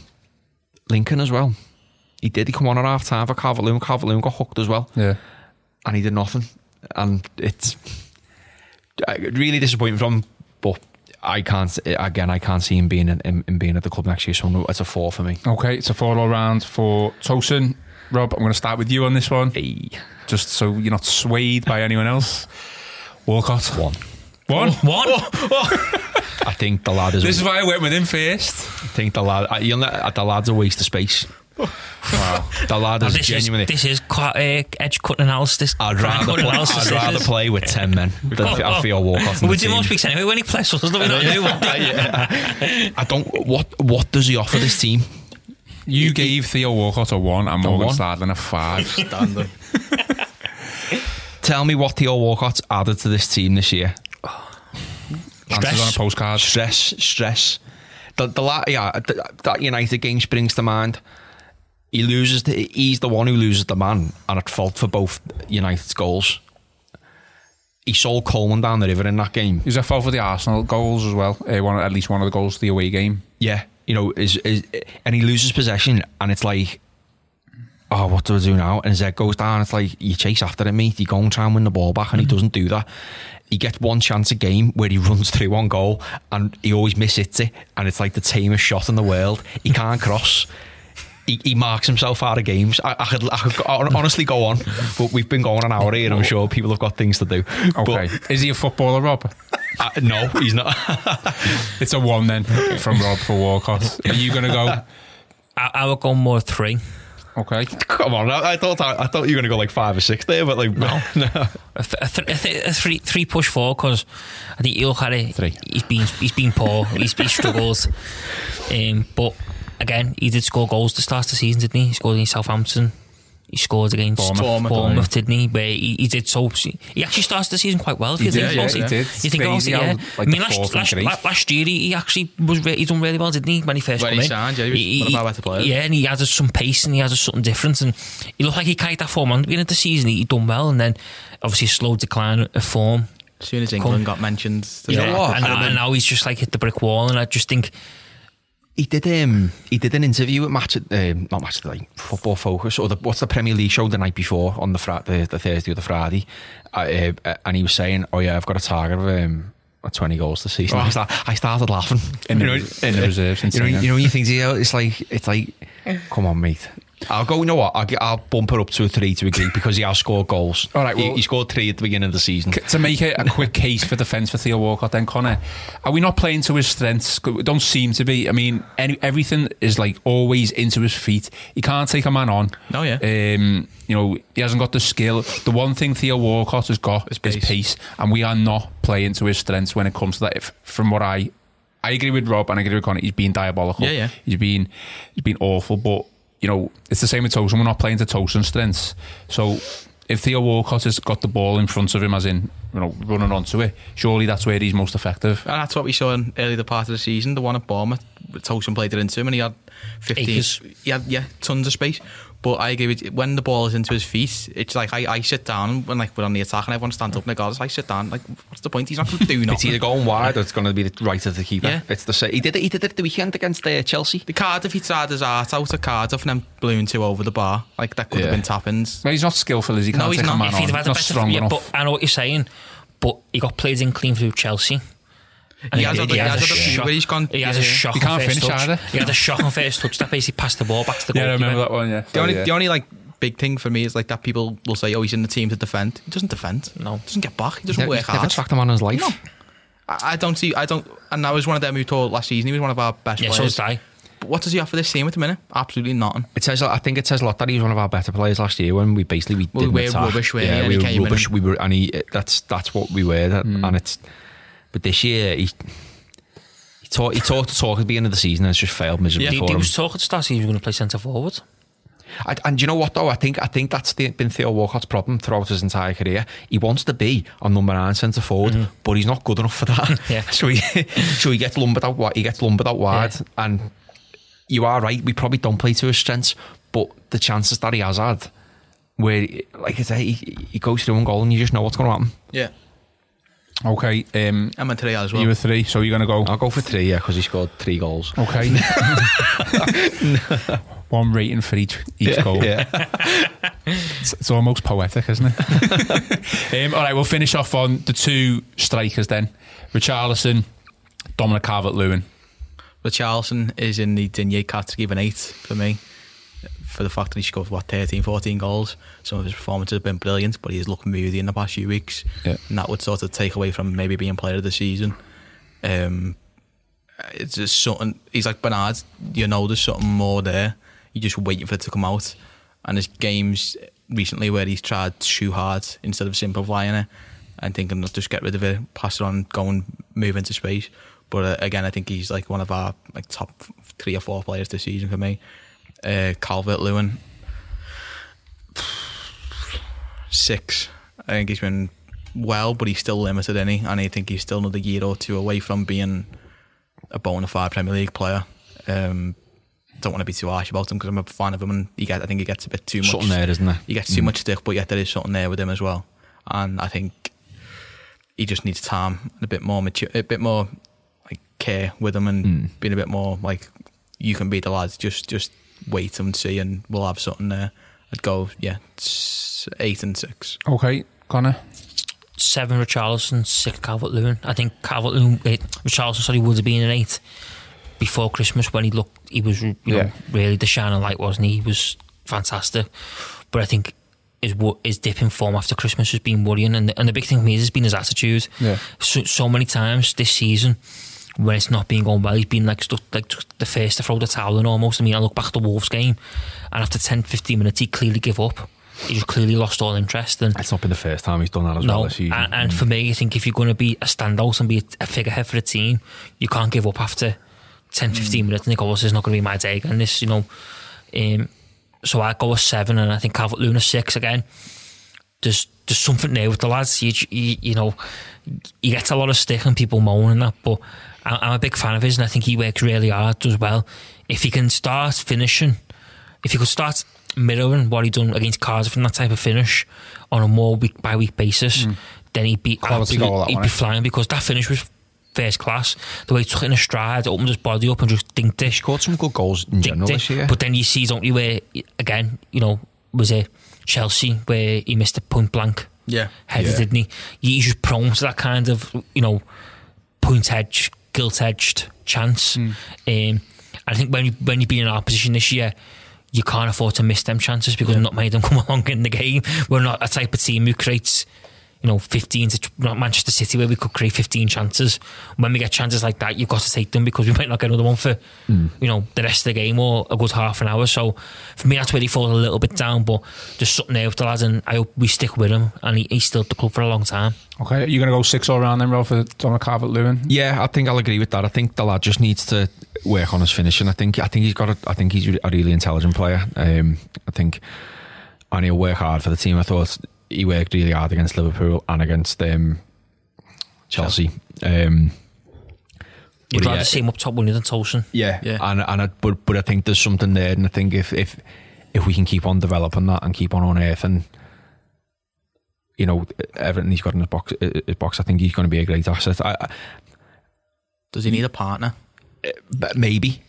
Lincoln as well? He did. He come on at half time for Calvert Lewin. Calvert Lewin got hooked as well, Yeah. and he did nothing. And it's really disappointing from. But I can't again. I can't see him being in, in, in being at the club next year. So it's a four for me. Okay, it's a four all round for Tosun. Rob, I'm going to start with you on this one, Hey, just so you're not swayed by anyone else. Walcott. one. One. One. I think the lad is. This is why I went with him first. I think the lad. I- You'll let, the lad's a waste of space. Wow. The lad is this, is, this is quite uh, edge cutting analysis. I'd rather, play, analysis, I'd rather play with 10 men than I feel Walcott in We the do team. most weeks anyway when he plays us, doesn't we? Not do. I don't. What What does he offer this team? You gave Theo Walcott a one and Morgan one? Schneiderlin a five. Standard. Tell me what Theo Walcott's added to this team this year. Answers on a postcard. Stress, stress. The, the la- yeah, th- that United game springs to mind. He loses. The, he's the one who loses the man, and at fault for both United's goals. He sold Coleman down the river in that game. He's was a foul for the Arsenal goals as well. Uh, one, at least one of the goals the away game. Yeah, you know, is, is and he loses possession, and it's like, oh, what do I do now? And his head goes down. It's like you chase after him, mate. You go and try and win the ball back, and he mm-hmm. doesn't do that. He gets one chance a game where he runs through one goal, and he always misses it, and it's like the tamest shot in the world. He can't cross. He, he marks himself out of games. I, I could, I could honestly go on, but we've been going an hour here, and I'm sure people have got things to do. Okay. Is he a footballer, Rob? Uh, no, he's not. It's a one then from Rob for Walcott. Are you going to go? I, I would go more three. Okay. Come on, I, I thought I, thought you were going to go like five or six there, but like no, no. A, th- a, th- a, three three push four because I think you look at it. Three. He's been he's been poor. he's he struggles. Um, but again, he did score goals to start the season, didn't he? He scored in Southampton. He scored against Bournemouth. Bournemouth, Bournemouth, didn't he? Where he, he did so. He actually starts the season quite well. If He you think did, yeah, it. he did. You think it, yeah. like, I mean, last, last, last year he, he actually was re- he done really well, didn't he? When he first When come he in, signed, yeah, he was one of our better. Yeah, and he had some pace and he had something different, and he looked like he carried that form on at the beginning of the season. He done well, and then obviously a slow decline of form. As soon as England got mentioned, Yeah. And, now- and now he's just like hit the brick wall, and I just think He did um he did an interview at match at um, not match like football focus or the what's the Premier League show the night before on the Fri- the, the Thursday or the Friday, uh, uh, and he was saying, "Oh yeah, I've got a target of um." 20 goals this season. I, start, I started laughing In the- You in the reserves, You know, insane, you know, you think you it's like it's like, come on, mate. I'll go. You know what? I'll, get, I'll bump her up to a three to agree because he has scored goals. All right, He- well- he, scored three at the beginning of the season. to make it a quick case for defence for Theo Walcott, then Connor, are we not playing to his strengths? We don't seem to be. I mean, any, everything is like always into his feet. He can't take a man on. No, yeah. Um, you know, he hasn't got the skill. The one thing Theo Walcott has got Is is pace. pace, and we are not playing to his strengths when it comes to that. If, from what I, I agree with Rob and I agree with Connor. He's been diabolical. Yeah, yeah. He's been, he's been awful. But you know, it's the same with Tosun. We're not playing to Tosun's strengths. So if Theo Walcott has got the ball in front of him, as in you know running onto it, surely that's where he's most effective. And that's what we saw in early the part of the season. The one at Bournemouth, Tosin played it into him, and he had fifteen. Acres. He had yeah, tons of space. But I agree with you, when the ball is into his feet, it's like I, I sit down when like we're on the attack and everyone stands up and I go, I sit down. Like, what's the point? He's not going to do It's either going wide or it's going to be the right of the keeper. Yeah. It's the same. He did it. He did it at the weekend against uh, Chelsea. The Cardiff, he tried his art out at Cardiff and then blew into over the bar. Like that could Yeah. have been tappings. Well, he's not skillful, is he? No, Can't he's take not. a man If on. he'd have He's had a not better, strong yeah, enough. but I know what you're saying. But he got played in clean through Chelsea. And He has had- he has a had a few shock- where he's gone- He has yeah, a yeah. shock. He on can't first finish touch. either. He had a shock on first touch that basically passed the ball back to the yeah, I goalkeeper. remember that one. Yeah, The only, yeah. the only like big thing for me is like that people will say, "Oh, he's in the team to defend." He doesn't defend. No. he doesn't get back. He doesn't He's work never hard. tracked him on his life. No. I, I don't see. I don't. And that was one of them who told last season he was one of our best Yeah, so players. did I. But what does he offer this team at the minute? Absolutely nothing. It says. I think it says a lot that he was one of our better players last year when we basically we We didn't were attack. rubbish, weren't we? And were rubbish. and- We were, and he. That's that's what we were. That, hmm. And it's. But this year he. He talked, he talked the talk at the beginning of the season and it's just failed miserably He, for he him. was talking to start he was going to play centre forward. I, and do you know what though? I think I think that's the, been Theo Walcott's problem throughout his entire career. He wants to be on number nine centre forward, mm-hmm. but he's not good enough for that. Yeah. So he so he gets lumbered out wide. He gets lumbered out wide, and you are right. We probably don't play to his strengths, but the chances that he has had, where like I say, he, he goes through one goal and you just know what's going to happen. Yeah, Okay, um, I'm in three as well. you were three, so you're going to go. I'll go for three, yeah, because he scored three goals. Okay. One rating for each each goal. Yeah. It's, it's almost poetic, isn't it? um, all right, we'll finish off on the two strikers then. Richarlison, Dominic Calvert-Lewin. Richarlison is in the Digne category of an eight for me. For the fact that he scored what 13, 14 goals, some of his performances have been brilliant, but he's looked moody in the past few weeks, Yeah. and that would sort of take away from maybe being player of the season. Um, it's just something. He's like Bernard. You know, there's something more there. You're just waiting for it to come out. And there's games recently where he's tried to shoot hard instead of simplifying it and thinking, let's just get rid of it, pass it on, go and move into space. But uh, again, I think he's like one of our like top three or four players this season for me. Uh, Calvert Lewin, six. I think he's been well, but he's still limited, he? And I think he's still another year or two away from being a bona fide Premier League player. Um, don't want to be too harsh about him because I'm a fan of him, and he get, I think he gets a bit too much. Something there, isn't there? He gets too much stick, but yet there is something there with him as well. And I think he just needs time, and a bit more mature, a bit more like care with him, and being a bit more like you can be the lads. Just just wait and see, and we'll have something there. I'd go, yeah, s- eight and six. Okay, Connor. Seven Richarlison, six Calvert Lewin. I think Calvert Lewin, eh, Richarlison said he would have been an eight before Christmas when he looked, he was you Yeah. know really the shining light, wasn't he? He was fantastic. But I think his wo- his dip in form after Christmas has been worrying, and the, and the big thing for me has been his attitude. Yeah. So, so many times this season when it's not been going well, he's been like stuck, like the first to throw the towel in almost. I mean, I look back at the Wolves game, and after 10, 15 minutes, he clearly gave up. He just clearly lost all interest, and It's not been the first time he's done that as well no, this season. and, and for me, I think if you're going to be a standout and be a, figurehead for the team, you can't give up after 10, 15 minutes and think, oh, this is not going to be my day again. This, you know, um, so I go a seven, and I think Calvert Lewin a six again. There's there's something there with the lads. You, you, you know, he gets a lot of stick and people moaning that, but I'm a big fan of his, and I think he works really hard as well. If he can start finishing, if he could start mirroring what he done against Cardiff and that type of finish on a more week by week basis, hmm. then he'd be Quality absolute- goal, he'd one, be flying because that finish was first class. The way he took it in a stride, opened his body up and just dinked it. scored some good goals in general dinked this year. But then you see, don't you, where again, you know, was it Chelsea where he missed a point blank Yeah. header, Yeah. didn't he? He's just prone to that kind of, you know, point edge, gilt edged chance. Um, I think when you, when you've been in our position this year, you can't afford to miss them chances because not many of them come along in the game. We're not a type of team who creates, you know, 15 to not Manchester City where we could create 15 chances. When we get chances like that, you've got to take them because we might not get another one for, you know, the rest of the game or a good half an hour. So for me, that's where he falls a little bit down, but just something there with the lads and I hope we stick with him and he, he's still at the club for a long time. Okay, you're going to go six all round then, Rob, for Donald Calvert Lewin? Yeah, I think I'll agree with that. I think the lad just needs to work on his finishing. I think I think he's got. A, I think he's a really intelligent player. Um, I think, and he'll work hard for the team. I thought he worked really hard against Liverpool and against um, Chelsea. Um, You'd rather yeah, see him up top, you, than Tosun? yeah, Yeah. and and I, but but I think there's something there, and I think if if if we can keep on developing that and keep on unearthing, you know, everything he's got in his box, his box, I think he's going to be a great asset. I, I, Does he need a partner? but maybe,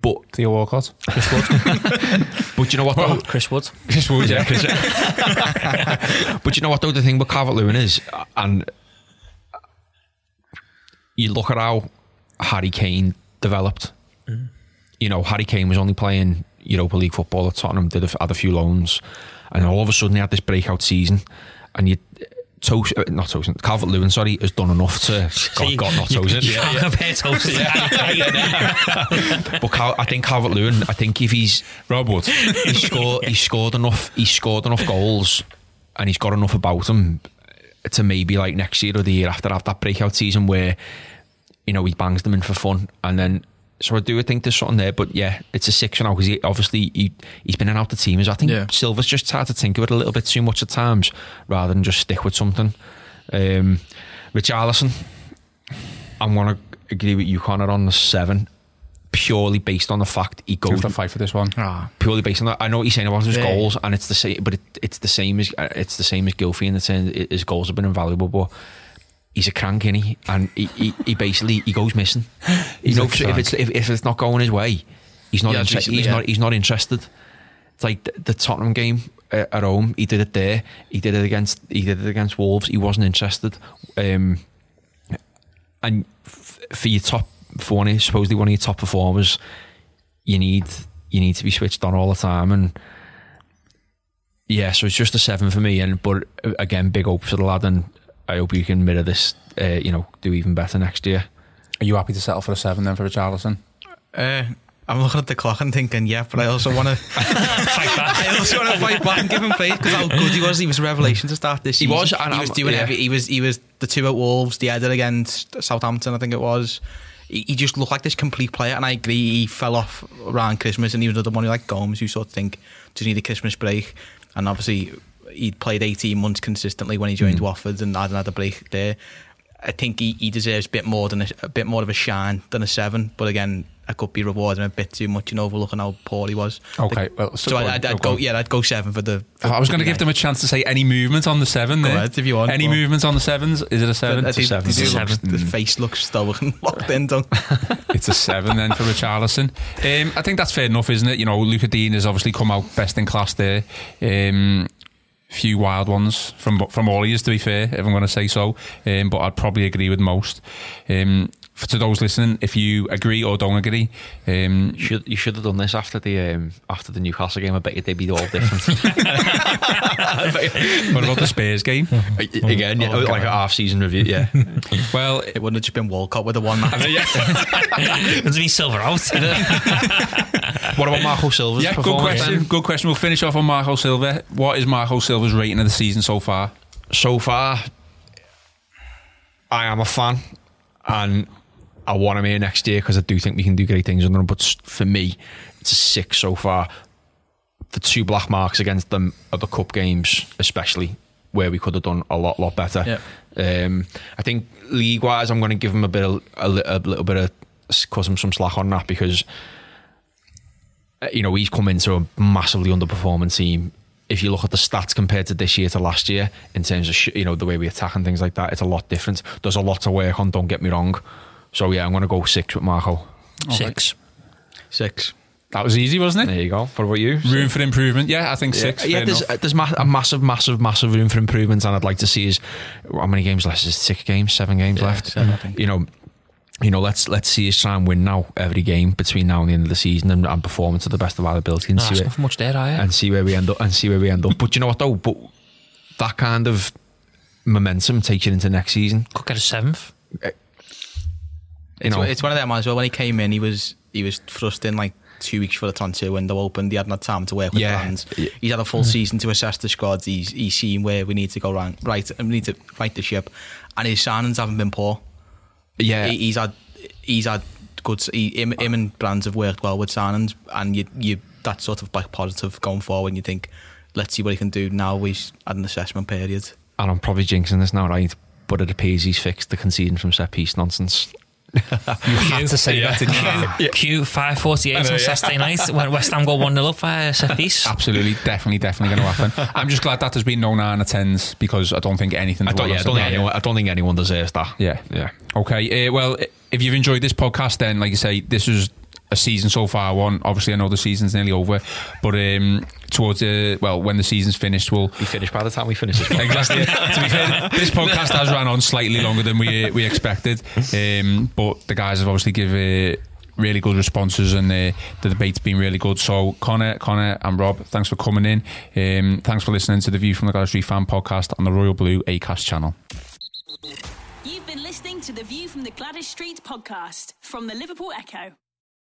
but Theo Walcott? Chris Wood. but you know what? though? Chris Wood. Chris Wood, yeah. yeah. But you know what though? The thing with Calvert Lewin is, and you look at how Harry Kane developed. Mm. You know, Harry Kane was only playing Europa League football at Tottenham, did a, had a few loans, and all of a sudden he had this breakout season. And you, Tos, uh, not Tosun, Calvert Lewin, sorry, has done enough to. God, God not Tosun. You can't compare Tosun. But Cal, I think Calvert Lewin, I think if he's Rob Wood. he scored he scored enough he scored enough goals and he's got enough about him to maybe like next year or the year after have that breakout season where you know he bangs them in for fun and then so I do think there's something there but yeah it's a six now because he, obviously he, he's been in and out the teams I think Yeah. Silva's just had to think of it a little bit too much at times rather than just stick with something um, Richarlison I'm going to agree with you Connor on the seven purely based on the fact he goes to fight for this one? Ah, purely based on that. I know what you're saying about his Yeah. goals, and it's the same, but it, it's the same as uh, it's the same as Gylfi in the sense his goals have been invaluable, but. He's a crank, is he? And he, he, he basically he goes missing. You know, if it's if, if it's not going his way, he's not. Yeah, inter- recently, he's yeah. not. He's not interested. It's like the, the Tottenham game uh, at home. He did it there. He did it against. He did it against Wolves. He wasn't interested. Um, and f- for your top, for one, of- supposedly one of your top performers, you need you need to be switched on all the time and yeah so it's just a seven for me and but uh, again big hope for the lad and I hope you can mirror this uh, you know do even better next year Are you happy to settle for a seven then for Richarlison? uh, I'm looking at the clock and thinking, yeah, but I also want to. I also want to fight back and give him praise because how good he was. He was a revelation to start this. He season. was, and he was I'm- doing yeah. every. He was. He was the two at Wolves, the header against Southampton. I think it was. He, he just looked like this complete player, and I agree. He fell off around Christmas, and he was another one who like Gomes, who sort of think just need a Christmas break, and obviously he'd played 18 months consistently when he joined Watford, and had a break there. I think he, he deserves a bit more than a, a bit more of a shine than a seven, but again, I could be rewarding him a bit too much and overlooking how poor he was. Okay, well, So, so- I'd, I'd, I'd okay. go, yeah, I'd go seven for the. For I was going to give them a chance to say any movement on the seven there. ahead, if you want, Any movements on the sevens? Is it a seven? I think seven. It's a seven. The face looks stoic and locked in. Don't. It's a seven then for Richarlison. Um, I think that's fair enough, isn't it? You know, Lucas Digne has obviously come out best in class there. Um, few wild ones from from all years. to be fair, if I'm going to say so. Um, but I'd probably agree with most. Um, for to those listening, if you agree or don't agree, um, you should you should have done this after the um, after the Newcastle game I bet you they'd be all different what about the Spurs game? again yeah, like a half season review yeah Well, It wouldn't have just been Walcott with the one man. Doesn't mean Silva out. what about Marco Silva's yeah, good question. then? Good question. We'll finish off on Marco Silva. What is Marco Silva's rating of the season so far? so far, I am a fan, and I want him here next year because I do think we can do great things under him. But for me, it's a six so far. The two black marks against them are the cup games, especially where we could have done a lot, lot better. Um, I think league wise, I'm going to give him a bit, of, a, a little bit of cut him some slack on that because uh, you know he's come into a massively underperforming team. If you look at the stats compared to this year to last year, in terms of sh- you know the way we attack and things like that, it's a lot different. There's a lot to work on. Don't get me wrong. So yeah, I'm going to go six with Marco. Six. Six. That was easy, wasn't it? There you go. For what about you? Room for improvement. Yeah, I think six. Yeah, fair there's enough. there's ma- a massive, massive, massive room for improvement, and I'd like to see is how many games left? Is it six games, seven games Yeah, left? seven, I think. You know, you know, let's let's see us try and win now every game between now and the end of the season and, and perform to the best of our ability and Not see asking where, for much there, are you? and see where we end up and see where we end up. But you know what though? But that kind of momentum takes you into next season. Could get a seventh. Eh, You It's, know, it's one of them as well. When he came in, he was he was thrust in like two weeks for the transfer window opened. He hadn't had time to work with Yeah. Brands. He's had a full season to assess the squad. He's he's seen where we need to go right, right, we need to right the ship. And his signings haven't been poor. yeah, He, he's had he's had good. He, him, him and Brands have worked well with signings, and you you that sort of like positive going forward. And you think, let's see what he can do now. We've had an assessment period. and I'm probably jinxing this now, right? But it appears he's fixed the conceding from set piece nonsense. You had to say that, didn't you? Q five forty eight on Saturday night when West Ham got one 0 up by a set piece. Absolutely, definitely, definitely going to happen. I'm just glad that there's been no nine or tens because I don't think anything. I don't, yeah, I don't think anyone. I don't think anyone deserves that. Yeah. yeah. Okay. Uh, well, if you've enjoyed this podcast, then like you say, this was a season so far. One, obviously, I know the season's nearly over, but um, towards uh, well, when the season's finished, we'll. Be finished by the time we finish this. Exactly. to be fair, this podcast has ran on slightly longer than we we expected, um, but the guys have obviously given. Uh, Really good responses and uh, the debate's been really good. So Connor, Connor, and Rob, thanks for coming in. Um, thanks for listening to the View from the Gwladys Street Fan Podcast on the Royal Blue Acast channel. You've been listening to the View from the Gwladys Street podcast from the Liverpool Echo.